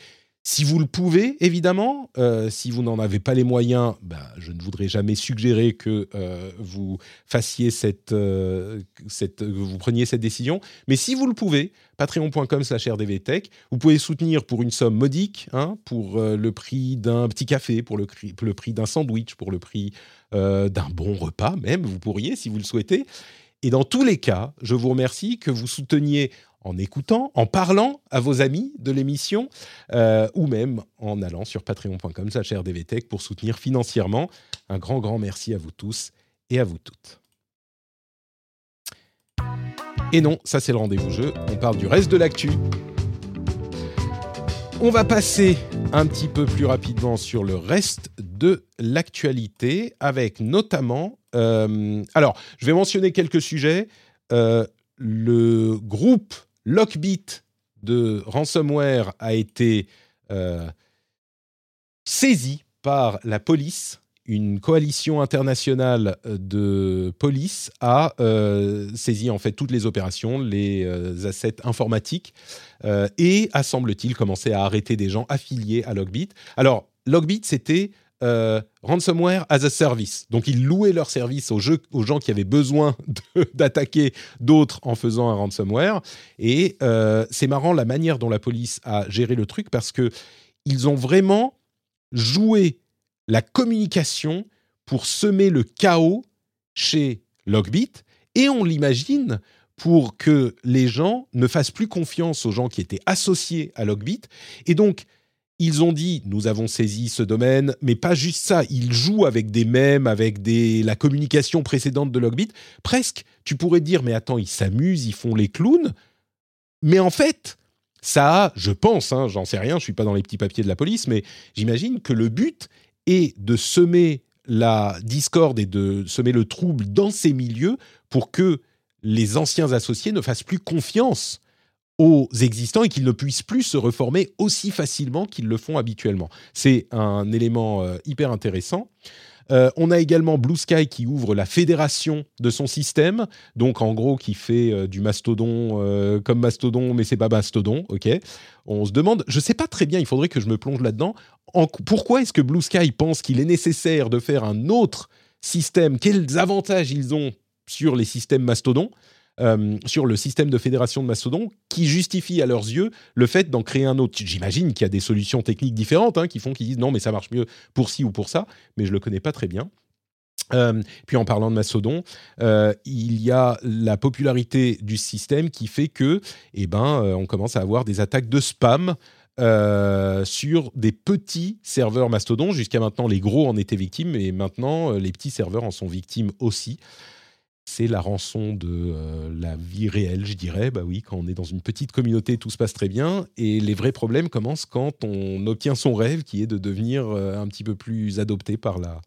si vous le pouvez, évidemment, euh, si vous n'en avez pas les moyens, ben, je ne voudrais jamais suggérer que euh, vous fassiez euh, cette, vous preniez cette décision. Mais si vous le pouvez, patreon.com/rdvtech, vous pouvez soutenir pour une somme modique, hein, pour le prix d'un petit café, pour le prix d'un sandwich, pour le prix d'un bon repas même. Vous pourriez, si vous le souhaitez. Et dans tous les cas, je vous remercie que vous souteniez en écoutant, en parlant à vos amis de l'émission, euh, ou même en allant sur patreon.com rdvtech pour soutenir financièrement. Un grand, grand merci à vous tous et à vous toutes. Et non, ça c'est le rendez-vous jeu, on parle du reste de l'actu. On va passer un petit peu plus rapidement sur le reste de l'actualité, avec notamment alors, je vais mentionner quelques sujets. le groupe Lockbit de ransomware a été saisi par la police une coalition internationale euh, de police a euh, saisi en fait toutes les opérations, les euh, assets informatiques et a semble-t-il commencé à arrêter des gens affiliés à Logbit. Alors Logbit c'était ransomware as a service. Donc ils louaient leur service aux, gens qui avaient besoin d'attaquer d'autres en faisant un ransomware. Et c'est marrant la manière dont la police a géré le truc parce que ils ont vraiment joué la communication pour semer le chaos chez Logbit et on l'imagine pour que les gens ne fassent plus confiance aux gens qui étaient associés à Logbit et donc ils ont dit nous avons saisi ce domaine mais pas juste ça ils jouent avec des mèmes avec des la communication précédente de Logbit. Presque tu pourrais dire mais attends ils s'amusent ils font les clowns. Mais en fait ça a, je pense, hein, j'en sais rien, je suis pas dans les petits papiers de la police, mais j'imagine que le but et de semer la discorde et de semer le trouble dans ces milieux pour que les anciens associés ne fassent plus confiance aux existants et qu'ils ne puissent plus se reformer aussi facilement qu'ils le font habituellement. C'est un élément euh, hyper intéressant. Euh, on a également Blue Sky qui ouvre la fédération de son système, donc en gros qui fait euh, du mastodon comme mastodon, mais c'est pas mastodon, ok. On se demande, je sais pas très bien, il faudrait que je me plonge là-dedans. pourquoi est-ce que Blue Sky pense qu'il est nécessaire de faire un autre système? Quels avantages ils ont sur les systèmes mastodon? Euh, sur le système de fédération de Mastodon qui justifie à leurs yeux le fait d'en créer un autre. J'imagine qu'il y a des solutions techniques différentes hein, qui font qu'ils disent non mais ça marche mieux pour ci ou pour ça, mais je le connais pas très bien. Euh, puis en parlant de Mastodon, euh, il y a la popularité du système qui fait que, eh ben, on commence à avoir des attaques de spam sur des petits serveurs Mastodon. Jusqu'à maintenant, les gros en étaient victimes, et maintenant, les petits serveurs en sont victimes aussi c'est la rançon de euh, la vie réelle, je dirais. Bah oui, quand on est dans une petite communauté, tout se passe très bien. Et les vrais problèmes commencent quand on obtient son rêve, qui est de devenir euh, un petit peu plus adopté par la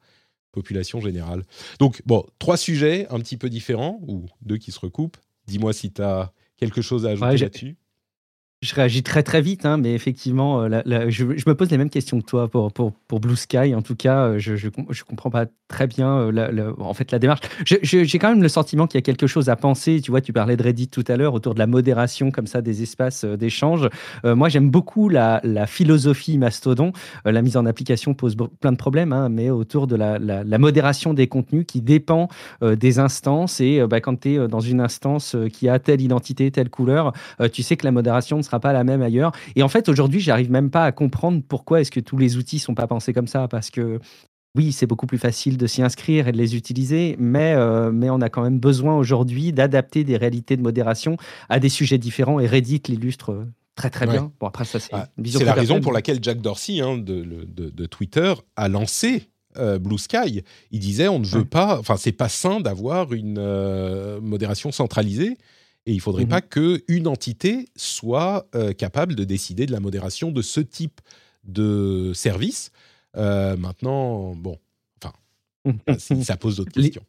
population générale. Donc, bon, trois sujets un petit peu différents, ou deux qui se recoupent. Dis-moi si tu as quelque chose à ajouter là-dessus. Je réagis très très vite, hein, mais effectivement, euh, je, me pose les mêmes questions que toi pour, pour, pour Blue Sky. En tout cas, euh, je ne comprends pas très bien euh, la, en fait la démarche. J'ai quand même le sentiment qu'il y a quelque chose à penser. Tu vois, tu parlais de Reddit tout à l'heure autour de la modération comme ça des espaces d'échange. moi, j'aime beaucoup la, philosophie Mastodon. la mise en application pose plein de problèmes, hein, mais autour de la, la, modération des contenus qui dépend des instances. Et bah, quand tu es dans une instance qui a telle identité, telle couleur, tu sais que la modération ne sera pas la même ailleurs. Et en fait, aujourd'hui, j'arrive même pas à comprendre pourquoi est-ce que tous les outils sont pas pensés comme ça, parce que oui, c'est beaucoup plus facile de s'y inscrire et de les utiliser, mais, euh, mais on a quand même besoin aujourd'hui d'adapter des réalités de modération à des sujets différents. Et Reddit l'illustre euh, très très bien. Bon, après, ça, c'est ah, la raison pour laquelle Jack Dorsey hein, de, de, Twitter a lancé euh, Blue Sky. Il disait on ne veut pas, enfin, c'est pas sain d'avoir une modération centralisée. Et il ne faudrait mmh pas qu'une entité soit euh, capable de décider de la modération de ce type de service. Euh, maintenant, bon, enfin, ça pose d'autres questions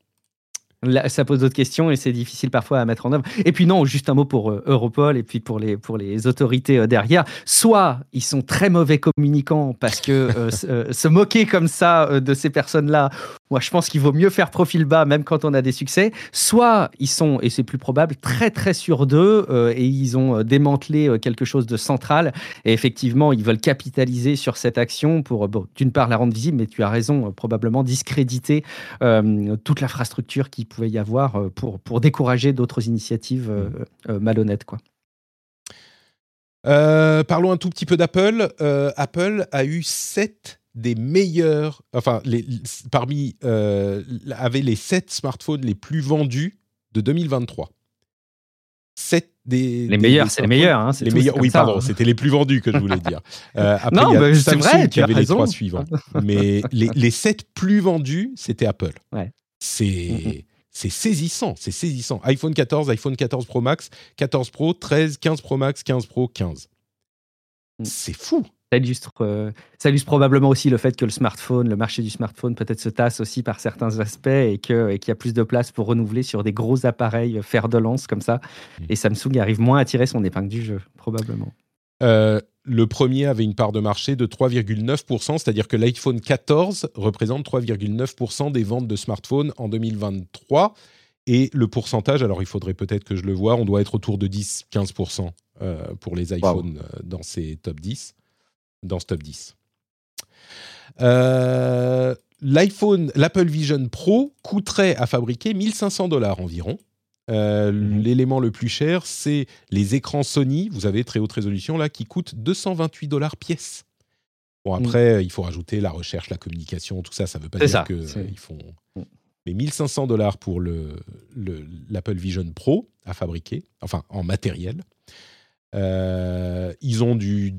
ça pose d'autres questions et c'est difficile parfois à mettre en œuvre. Et puis non, juste un mot pour euh, Europol et puis pour les, pour les autorités euh, derrière. Soit ils sont très mauvais communicants parce que euh, se moquer comme ça de ces personnes-là, moi je pense qu'il vaut mieux faire profil bas même quand on a des succès. Soit ils sont, et c'est plus probable, très très sûrs d'eux et ils ont démantelé quelque chose de central et effectivement ils veulent capitaliser sur cette action pour d'une part la rendre visible, mais tu as raison, probablement discréditer toute l'infrastructure qui pouvait y avoir euh, pour, pour décourager d'autres initiatives euh, mmh. euh, malhonnêtes. Quoi. parlons un tout petit peu d'Apple. Apple a eu sept des meilleurs, enfin, les, parmi, avait les sept smartphones les plus vendus de 2023. Sept des, les meilleurs, c'est les meilleurs. Hein, les meilleurs oui, pardon, hein. c'était les plus vendus que je voulais dire. après, non, il y a Samsung vrai, qui avait les trois suivants. Mais les, les sept plus vendus, c'était Apple. Ouais. C'est c'est saisissant, c'est saisissant. iPhone 14, iPhone 14 Pro Max, 14 Pro, 13, 15 Pro Max, 15 Pro, 15. Mm. C'est fou. Ça illustre, euh, ça illustre probablement aussi le fait que le smartphone, le marché du smartphone peut-être se tasse aussi par certains aspects et qu'il et y a plus de place pour renouveler sur des gros appareils fer de lance comme ça. Mmh. Et Samsung arrive moins à tirer son épingle du jeu, probablement. Euh, le premier avait une part de marché de 3,9%, c'est-à-dire que l'iPhone 14 représente 3,9% des ventes de smartphones en 2023. Et le pourcentage, alors il faudrait peut-être que je le vois, on doit être autour de 10-15% euh, pour les iPhones dans ces top 10 dans ce top 10. Euh, L'iPhone, l'Apple Vision Pro coûterait à fabriquer 1500 dollars environ. Euh, mhm. L'élément le plus cher, c'est les écrans Sony, vous avez très haute résolution là, qui coûtent 228 dollars pièce. Bon, mhm. après, il faut rajouter la recherche, la communication, tout ça, ça ne veut pas dire qu'ils font. Mhm. Mais 1500 dollars pour l'Apple le, Vision Pro à fabriquer, enfin en matériel. Euh, ils ont du,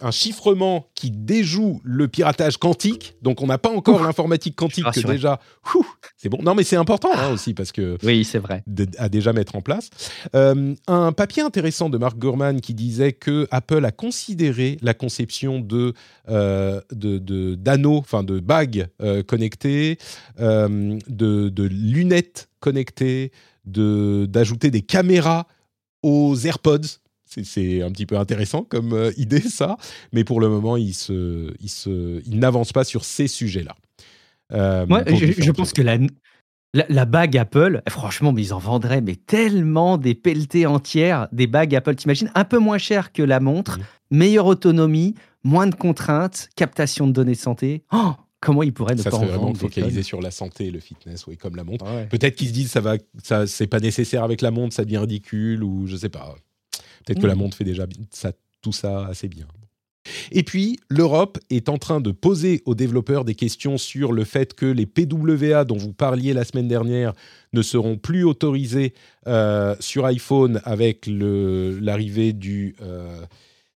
un chiffrement qui déjoue le piratage quantique. Donc, on n'a pas encore l'informatique quantique que déjà. C'est bon. Non, mais c'est important hein, aussi parce que. Oui, c'est vrai. À déjà mettre en place. Euh, un papier intéressant de Mark Gurman qui disait que Apple a considéré la conception de euh, d'anneaux, enfin de bagues connectées, de, de lunettes connectées, d'ajouter des caméras aux AirPods. C'est un petit peu intéressant comme euh, idée, ça. Mais pour le moment, il, se, il, se, il n'avance pas sur ces sujets-là. Euh, Moi, je, pense que la, la, bague Apple, eh, franchement, mais ils en vendraient mais tellement des pelletées entières, des bagues Apple, t'imagines Un peu moins cher que la montre, meilleure autonomie, moins de contraintes, captation de données de santé. Oh comment ils pourraient ne ça pas serait vraiment focaliser sur la santé et le fitness, oui, comme la montre. Peut-être qu'ils se disent ça va, ça c'est pas nécessaire avec la montre, ça devient ridicule ou je sais pas. Peut-être que la mm. montre fait déjà ça, tout ça assez bien. Et puis, l'Europe est en train de poser aux développeurs des questions sur le fait que les PWA dont vous parliez la semaine dernière ne seront plus autorisés euh, sur iPhone avec l'arrivée du euh,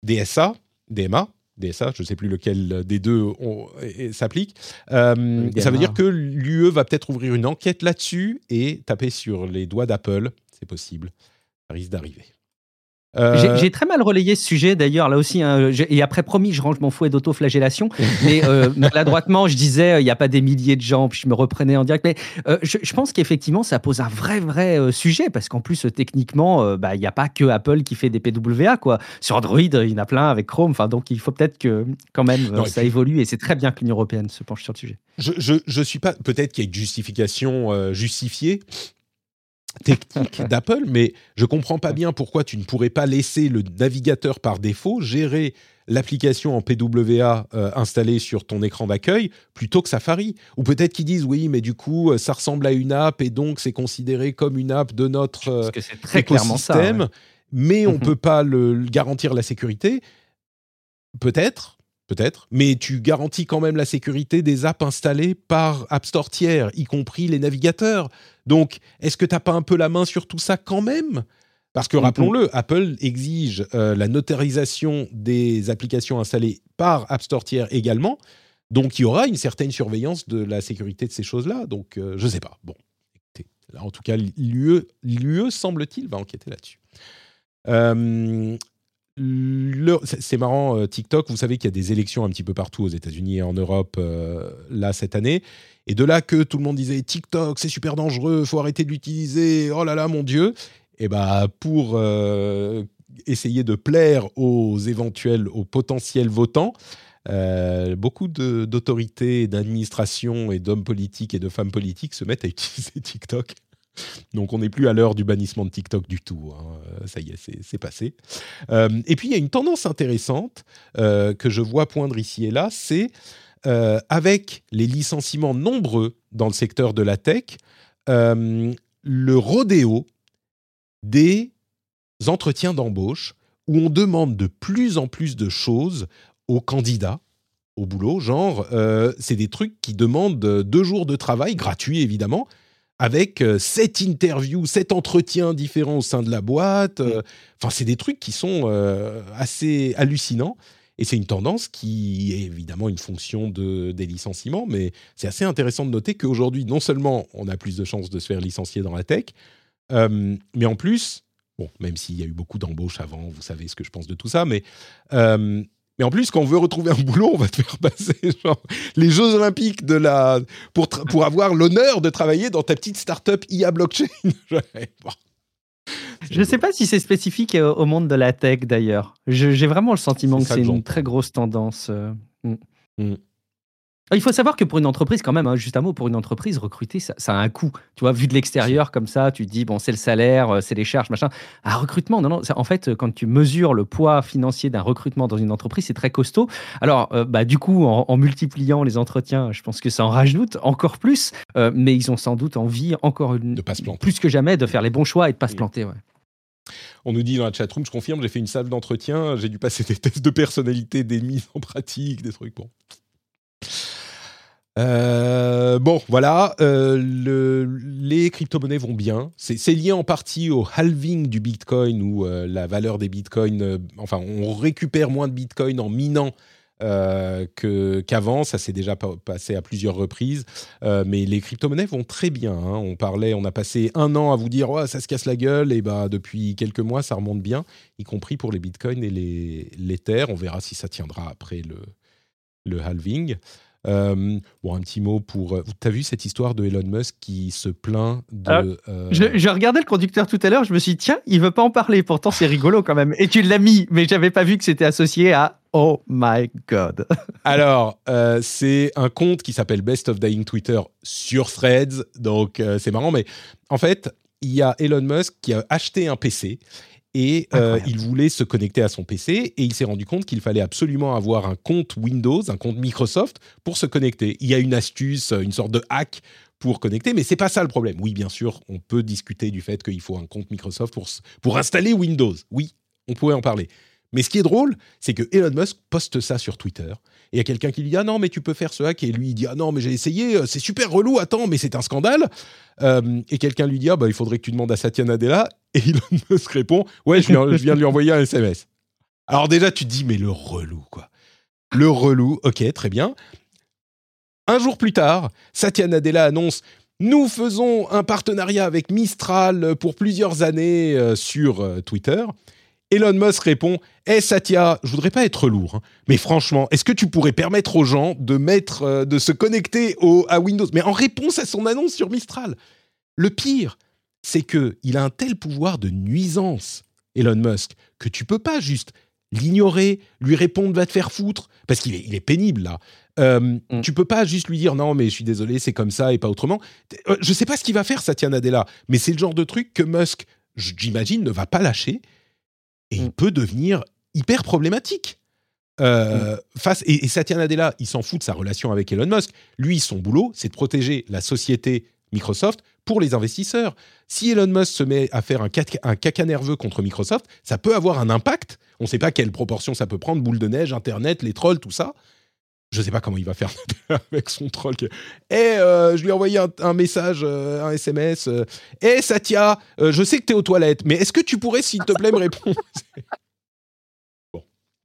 DSA, DMA, DSA, je ne sais plus lequel des deux s'applique. Euh, ça veut dire que l'UE va peut-être ouvrir une enquête là-dessus et taper sur les doigts d'Apple. C'est possible. Ça risque d'arriver. Euh, j'ai très mal relayé ce sujet d'ailleurs, là aussi. Hein, et après, promis, je range mon fouet d'autoflagellation. mais euh, maladroitement, je disais, euh, il n'y a pas des milliers de gens, puis je me reprenais en direct. Mais je, pense qu'effectivement, ça pose un vrai, vrai sujet, parce qu'en plus, techniquement, bah, il n'y a pas que Apple qui fait des PWA. Quoi. Sur Android, il y en a plein avec Chrome. Enfin, donc, il faut peut-être que quand même ça évolue. Et c'est très bien que l'Union européenne se penche sur le sujet. Je, je, je suis pas. Peut-être qu'il y a une justification justifiée technique d'Apple, mais je comprends pas bien pourquoi tu ne pourrais pas laisser le navigateur par défaut gérer l'application en PWA euh, installée sur ton écran d'accueil plutôt que Safari. Ou peut-être qu'ils disent oui, mais du coup, euh, ça ressemble à une app et donc c'est considéré comme une app de notre euh, écosystème, mais on ne mhm. peut pas le, garantir la sécurité. Peut-être, peut-être, mais tu garantis quand même la sécurité des apps installées par App Store tiers, y compris les navigateurs. Donc, est-ce que tu n'as pas un peu la main sur tout ça quand même? Parce que rappelons-le, Apple exige euh, la notarisation des applications installées par App Store tiers également. Donc, il y aura une certaine surveillance de la sécurité de ces choses-là. Donc, euh, je ne sais pas. Bon, écoutez, en tout cas, l'UE, semble-t-il, va enquêter là-dessus. Euh, c'est marrant, euh, TikTok, vous savez qu'il y a des élections un petit peu partout aux États-Unis et en Europe euh, là cette année. Et de là que tout le monde disait TikTok, c'est super dangereux, faut arrêter de l'utiliser, oh là là, mon Dieu. Et bah pour euh, essayer de plaire aux éventuels, aux potentiels votants, beaucoup d'autorités, d'administrations et d'hommes politiques et de femmes politiques se mettent à utiliser TikTok donc on n'est plus à l'heure du bannissement de TikTok du tout. Hein. Euh, ça y est, c'est passé. Euh, et puis il y a une tendance intéressante euh, que je vois poindre ici et là, c'est avec les licenciements nombreux dans le secteur de la tech, le rodéo des entretiens d'embauche où on demande de plus en plus de choses aux candidats au boulot, genre c'est des trucs qui demandent deux jours de travail gratuit évidemment, avec euh, sept interviews, sept entretiens différents au sein de la boîte. Euh, enfin, c'est des trucs qui sont euh, assez hallucinants. Et c'est une tendance qui est évidemment une fonction de, des licenciements, mais c'est assez intéressant de noter qu'aujourd'hui, non seulement on a plus de chances de se faire licencier dans la tech, mais en plus, bon, même s'il y a eu beaucoup d'embauches avant, vous savez ce que je pense de tout ça, mais Mais en plus, quand on veut retrouver un boulot, on va te faire passer genre, les Jeux Olympiques de la pour pour avoir l'honneur de travailler dans ta petite start-up IA blockchain. Je ne sais pas si c'est spécifique au monde de la tech d'ailleurs. J'ai vraiment le sentiment que c'est une très grosse tendance. Euh, mm. Mm. Ah, il faut savoir que pour une entreprise, quand même, hein, juste un mot, pour une entreprise, recruter, ça, a un coût. Tu vois, vu de l'extérieur, comme ça, tu te dis, bon, c'est le salaire, euh, c'est les charges, machin. Un recrutement, non, non. en fait, quand tu mesures le poids financier d'un recrutement dans une entreprise, c'est très costaud. Alors, euh, bah, du coup, en, multipliant les entretiens, je pense que ça en rajoute encore plus. Euh, mais ils ont sans doute envie, encore une, de pas se planter. plus que jamais, de faire les bons choix et de pas se planter. Ouais. On nous dit dans la chatroom, je confirme, j'ai fait une salle d'entretien, j'ai dû passer des tests de personnalité, des mises en pratique, des trucs. Bon. Euh, bon, voilà, euh, les crypto-monnaies vont bien. C'est lié en partie au halving du Bitcoin où euh, la valeur des Bitcoins, enfin, on récupère moins de Bitcoin en minant qu'avant. Ça s'est déjà passé à plusieurs reprises. mais les crypto-monnaies vont très bien. Hein. On parlait, on a passé un an à vous dire, ça se casse la gueule. Et bah, depuis quelques mois, ça remonte bien, y compris pour les Bitcoins et les, les On verra si ça tiendra après le halving. Euh, bon, un petit mot pour. Euh, tu as vu cette histoire de Elon Musk qui se plaint de. Euh, je, regardais le conducteur tout à l'heure, je me suis dit, tiens, il veut pas en parler. Pourtant, c'est rigolo quand même. Et tu l'as mis, mais j'avais pas vu que c'était associé à Oh my God. Alors, c'est un compte qui s'appelle Best of Dying Twitter sur Threads. Donc, c'est marrant. Mais en fait, il y a Elon Musk qui a acheté un PC et euh, il voulait se connecter à son PC et il s'est rendu compte qu'il fallait absolument avoir un compte Windows, un compte Microsoft pour se connecter. Il y a une astuce, une sorte de hack pour connecter, mais c'est pas ça le problème. Oui, bien sûr, on peut discuter du fait qu'il faut un compte Microsoft pour, pour installer Windows. Oui, on pourrait en parler. Mais ce qui est drôle, c'est que Elon Musk poste ça sur Twitter. Et il y a quelqu'un qui lui dit Ah non, mais tu peux faire ce hack. Et lui, il dit Ah non, mais j'ai essayé, euh, c'est super relou, attends, mais c'est un scandale. Euh, et quelqu'un lui dit Ah bah, il faudrait que tu demandes à Satya Nadella. Et Elon Musk répond Ouais, je viens, de lui envoyer un SMS. Alors déjà, tu te dis Mais le relou, quoi. Le relou, ok, très bien. Un jour plus tard, Satya Nadella annonce nous faisons un partenariat avec Mistral pour plusieurs années euh, sur Twitter. Elon Musk répond Eh Satya, je voudrais pas être lourd, hein, mais franchement, est-ce que tu pourrais permettre aux gens de mettre, euh, de se connecter au, à Windows? Mais en réponse à son annonce sur Mistral. Le pire, c'est que il a un tel pouvoir de nuisance, Elon Musk, que tu peux pas juste l'ignorer, lui répondre va te faire foutre, parce qu'il est, il est pénible là. Euh, mm. Tu peux pas juste lui dire non mais je suis désolé c'est comme ça et pas autrement. Euh, je sais pas ce qu'il va faire Satya Nadella, mais c'est le genre de truc que Musk, j'imagine, ne va pas lâcher et il mm. peut devenir hyper problématique. Euh, mm. face, et, Satya Nadella, il s'en fout de sa relation avec Elon Musk. Lui, son boulot, c'est de protéger la société Microsoft pour les investisseurs. Si Elon Musk se met à faire un, caca nerveux contre Microsoft, ça peut avoir un impact. On ne sait pas quelle proportion ça peut prendre, boule de neige, Internet, les trolls, tout ça. Je ne sais pas comment il va faire avec son troll. Et euh, je lui ai envoyé un, message, euh, un SMS. Eh Satya, je sais que tu es aux toilettes, mais est-ce que tu pourrais, s'il te plaît, me répondre?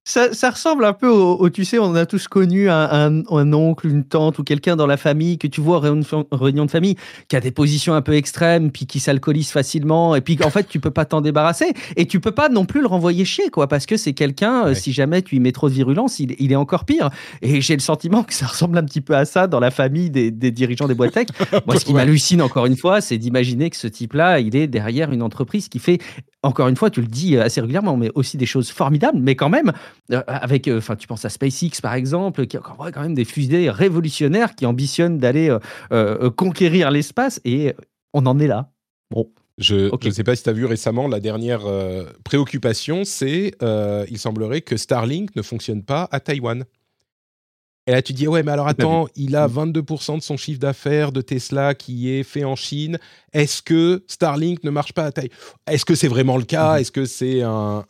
Ça, ressemble un peu au, tu sais, on a tous connu un, oncle, une tante ou quelqu'un dans la famille que tu vois en réunion, de famille qui a des positions un peu extrêmes, puis qui s'alcoolise facilement, et puis en fait tu peux pas t'en débarrasser, et tu peux pas non plus le renvoyer chier, quoi, parce que c'est quelqu'un, euh, si jamais tu y mets trop de virulence, il, est encore pire. Et j'ai le sentiment que ça ressemble un petit peu à ça dans la famille des, dirigeants des boîtes tech. Moi, ce qui m'hallucine encore une fois, c'est d'imaginer que ce type-là, il est derrière une entreprise qui fait encore une fois, tu le dis assez régulièrement, mais aussi des choses formidables, mais quand même, euh, avec, euh, enfin, tu penses à SpaceX par exemple, qui a quand même des fusées révolutionnaires qui ambitionnent d'aller euh, conquérir l'espace, et on en est là. Bon. Je ne sais pas si tu as vu récemment, la dernière préoccupation, c'est, il semblerait que Starlink ne fonctionne pas à Taïwan. Et là, tu dis, ouais, mais alors attends, il a 22% mm. de son chiffre d'affaires de Tesla qui est fait en Chine. Est-ce que Starlink ne marche pas à taille? Est-ce que c'est vraiment le cas? Mm-hmm. Est-ce que c'est un,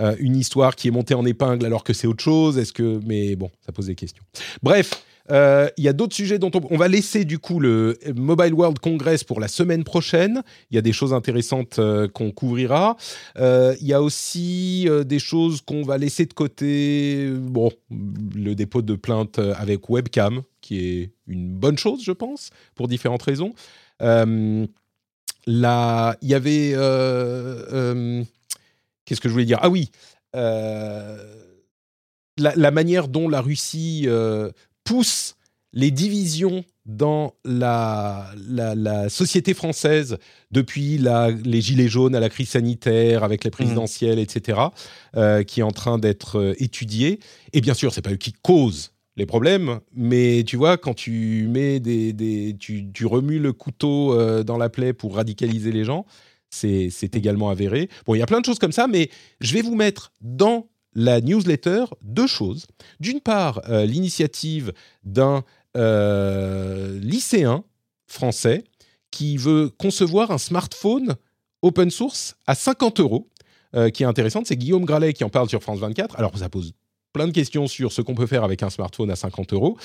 euh, une histoire qui est montée en épingle alors que c'est autre chose? Est-ce que. Mais bon, ça pose des questions. Bref, euh, il y a d'autres sujets dont on, va laisser du coup le Mobile World Congress pour la semaine prochaine. Il y a des choses intéressantes euh, qu'on couvrira. Euh, il y a aussi des choses qu'on va laisser de côté. Bon, le dépôt de plainte avec webcam, qui est une bonne chose, je pense, pour différentes raisons. là, il y avait. Qu'est-ce que je voulais dire? Ah oui la, manière dont la Russie pousse les divisions dans la, la, société française depuis la, les gilets jaunes à la crise sanitaire, avec les mmh. présidentielles, etc., euh, qui est en train d'être euh, étudiée. Et bien sûr, c'est pas eux qui causent les problèmes, mais tu vois, quand tu mets des, des tu, tu, remues le couteau euh, dans la plaie pour radicaliser les gens, c'est également avéré. Bon, il y a plein de choses comme ça, mais je vais vous mettre dans la newsletter deux choses. D'une part, l'initiative d'un euh, lycéen français qui veut concevoir un smartphone open source à 50 euros, euh, qui est intéressante. C'est Guillaume Gralet qui en parle sur France 24. Alors, ça pose plein de questions sur ce qu'on peut faire avec un smartphone à 50 euros.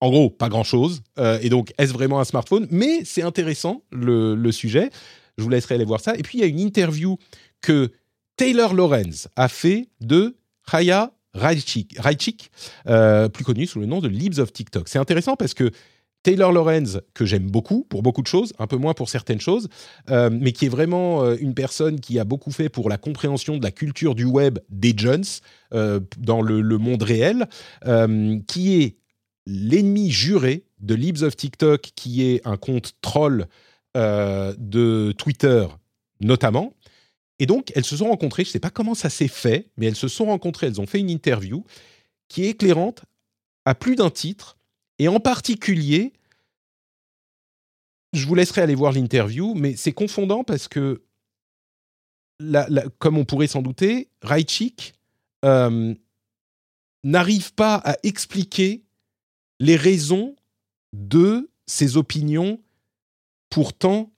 En gros, pas grand-chose. Euh, et donc, est-ce vraiment un smartphone? Mais c'est intéressant, le, le, sujet. Je vous laisserai aller voir ça. Et puis, il y a une interview que Taylor Lorenz a fait de Raya Raichik, euh, plus connu sous le nom de Libs of TikTok. C'est intéressant parce que Taylor Lorenz, que j'aime beaucoup pour beaucoup de choses, un peu moins pour certaines choses, euh, mais qui est vraiment euh, une personne qui a beaucoup fait pour la compréhension de la culture du web des jeunes dans le, le, monde réel, qui est l'ennemi juré de Libs of TikTok, qui est un compte troll de Twitter notamment, et donc, elles se sont rencontrées, je ne sais pas comment ça s'est fait, mais elles se sont rencontrées, elles ont fait une interview qui est éclairante à plus d'un titre, et en particulier, je vous laisserai aller voir l'interview, mais c'est confondant parce que, comme on pourrait s'en douter, Raichik euh, n'arrive pas à expliquer les raisons de ses opinions pourtant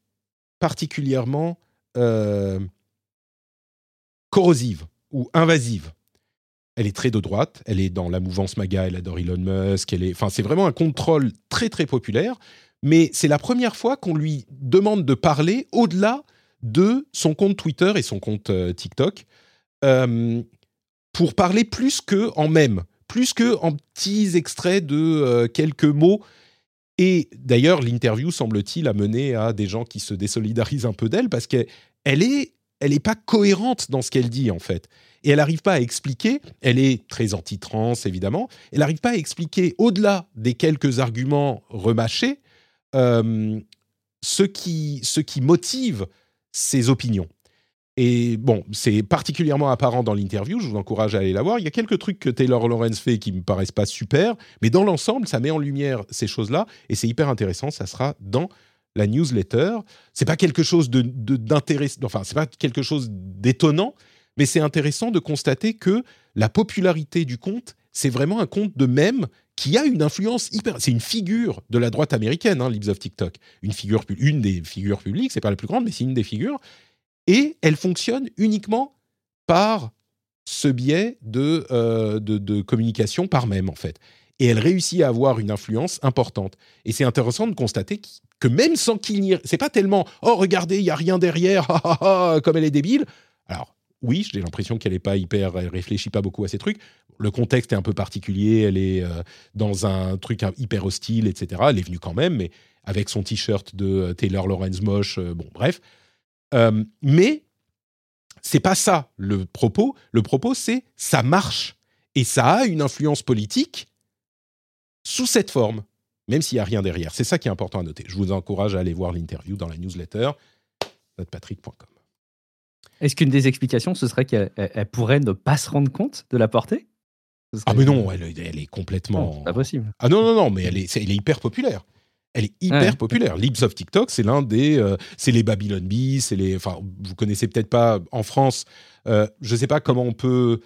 particulièrement euh, corrosive ou invasive. Elle est très de droite, elle est dans la mouvance MAGA, elle adore Elon Musk, elle est, enfin, c'est vraiment un contrôle très très populaire, mais c'est la première fois qu'on lui demande de parler au-delà de son compte Twitter et son compte euh, TikTok euh, pour parler plus que en même, plus que en petits extraits de euh, quelques mots. Et d'ailleurs, l'interview semble-t-il a mené à des gens qui se désolidarisent un peu d'elle parce qu'elle est elle n'est pas cohérente dans ce qu'elle dit en fait. Et elle n'arrive pas à expliquer, elle est très anti-trans évidemment, elle n'arrive pas à expliquer au-delà des quelques arguments remâchés euh, ce, qui, ce qui motive ses opinions. Et bon, c'est particulièrement apparent dans l'interview, je vous encourage à aller la voir. Il y a quelques trucs que Taylor Lorenz fait qui me paraissent pas super, mais dans l'ensemble, ça met en lumière ces choses-là et c'est hyper intéressant. Ça sera dans la newsletter. C'est pas quelque chose d'intéressant, enfin c'est pas quelque chose d'étonnant, mais c'est intéressant de constater que la popularité du compte, c'est vraiment un compte de même qui a une influence hyper. C'est une figure de la droite américaine, hein, Libs of TikTok. Une figure, une des figures publiques, c'est pas la plus grande, mais c'est une des figures. Et elle fonctionne uniquement par ce biais de, euh, de, de communication par même, en fait et elle réussit à avoir une influence importante. Et c'est intéressant de constater que même sans qu'il n'y ait... C'est pas tellement « Oh, regardez, il y a rien derrière, comme elle est débile ». Alors, oui, j'ai l'impression qu'elle n'est pas hyper... Elle réfléchit pas beaucoup à ces trucs. Le contexte est un peu particulier, elle est euh, dans un truc hyper hostile, etc. Elle est venue quand même, mais avec son t-shirt de euh, Taylor Lorenz moche, euh, bon, bref. mais c'est pas ça le propos. Le propos, c'est ça marche. Et ça a une influence politique sous cette forme, même s'il n'y a rien derrière. C'est ça qui est important à noter. Je vous encourage à aller voir l'interview dans la newsletter, notrepatrick.com. Est-ce qu'une des explications, ce serait qu'elle pourrait ne pas se rendre compte de la portée? Ah mais non, elle, est complètement... pas possible. Ah non, non, non, mais elle est, elle est hyper populaire. Elle est hyper populaire. Libs of TikTok, c'est l'un des, euh, c'est les Babylon Bee, c'est les, enfin, vous connaissez peut-être pas en France. Euh, je ne sais pas comment on peut.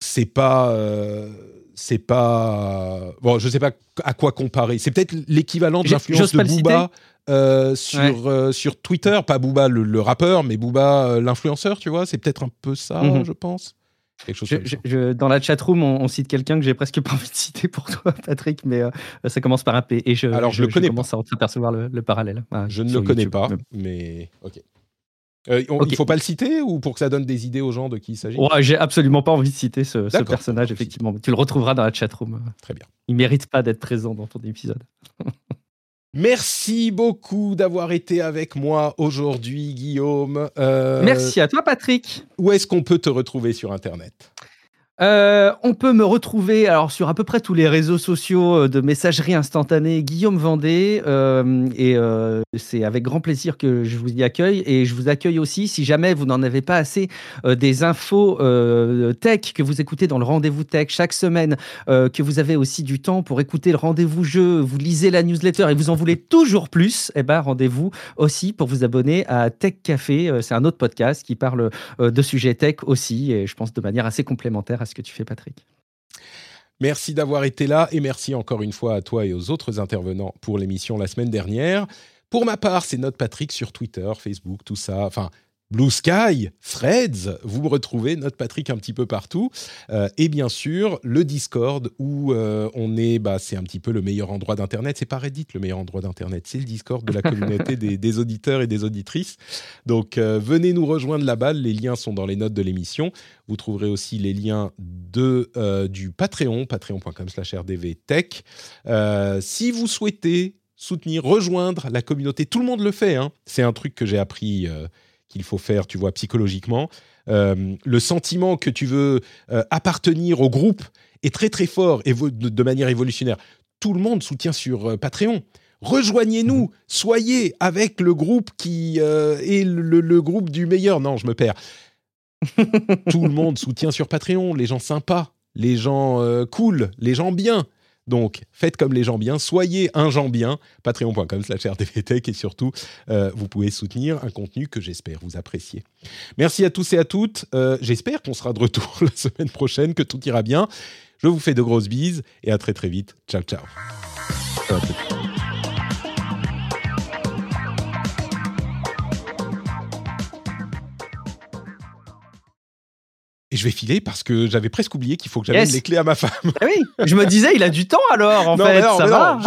C'est pas. Euh, c'est pas bon, je sais pas à quoi comparer. C'est peut-être l'équivalent de l'influence de Booba euh, sur euh, sur Twitter, pas Booba le, rappeur, mais Booba euh, l'influenceur, tu vois. C'est peut-être un peu ça, mhm. je pense. Quelque chose je, dans la chatroom, on, on cite quelqu'un que j'ai presque pas envie de citer pour toi, Patrick, mais ça commence par un P. Et je, Alors, je, le connais commence à apercevoir le, parallèle. je ne le connais pas, mais ok. Euh, Il ne faut pas le citer ou pour que ça donne des idées aux gens de qui il s'agit? J'ai absolument pas envie de citer ce, personnage, effectivement. Tu le retrouveras dans la chatroom. Très bien. Il mérite pas d'être présent dans ton épisode. Merci beaucoup d'avoir été avec moi aujourd'hui, Guillaume. Euh, Merci à toi, Patrick. Où est-ce qu'on peut te retrouver sur Internet? Euh, on peut me retrouver alors sur à peu près tous les réseaux sociaux euh, de messagerie instantanée Guillaume Vendée euh, et c'est avec grand plaisir que je vous y accueille. Et je vous accueille aussi si jamais vous n'en avez pas assez des infos tech que vous écoutez dans le rendez-vous tech chaque semaine que vous avez aussi du temps pour écouter le rendez-vous jeu vous lisez la newsletter et vous en voulez toujours plus et eh ben rendez-vous aussi pour vous abonner à Tech Café. C'est un autre podcast qui parle de sujets tech aussi et je pense de manière assez complémentaire ce que tu fais, Patrick. Merci d'avoir été là et merci encore une fois à toi et aux autres intervenants pour l'émission la semaine dernière. Pour ma part, c'est notre Patrick sur Twitter, Facebook, tout ça. Enfin, Blue Sky, Threads, vous me retrouvez, notre Patrick un petit peu partout. Euh, et bien sûr, le Discord où euh, on est, bah, c'est un petit peu le meilleur endroit d'Internet. C'est pas Reddit le meilleur endroit d'Internet, c'est le Discord de la communauté des, auditeurs et des auditrices. Donc euh, venez nous rejoindre là-bas, les liens sont dans les notes de l'émission. Vous trouverez aussi les liens de, du Patreon, patreon.com slash rdvtech. si vous souhaitez soutenir, rejoindre la communauté, tout le monde le fait. Hein. C'est un truc que j'ai appris qu'il faut faire, tu vois, psychologiquement. Euh, le sentiment que tu veux euh, appartenir au groupe est très très fort et de, manière évolutionnaire. Tout le monde soutient sur euh, Patreon. Rejoignez-nous, mhm. soyez avec le groupe qui est le, groupe du meilleur. Non, je me perds. Tout le monde soutient sur Patreon, les gens sympas, les gens cool, les gens bien. Donc, faites comme les gens bien, soyez un gens bien, patreon.com slash rdvtech et surtout, euh, vous pouvez soutenir un contenu que j'espère vous appréciez. Merci à tous et à toutes. Euh, j'espère qu'on sera de retour la semaine prochaine, que tout ira bien. Je vous fais de grosses bises et à très très vite. Ciao, ciao. Et je vais filer parce que j'avais presque oublié qu'il faut que j'amène les clés à ma femme. Ah oui, je me disais, il a du temps alors, en fait. ça va.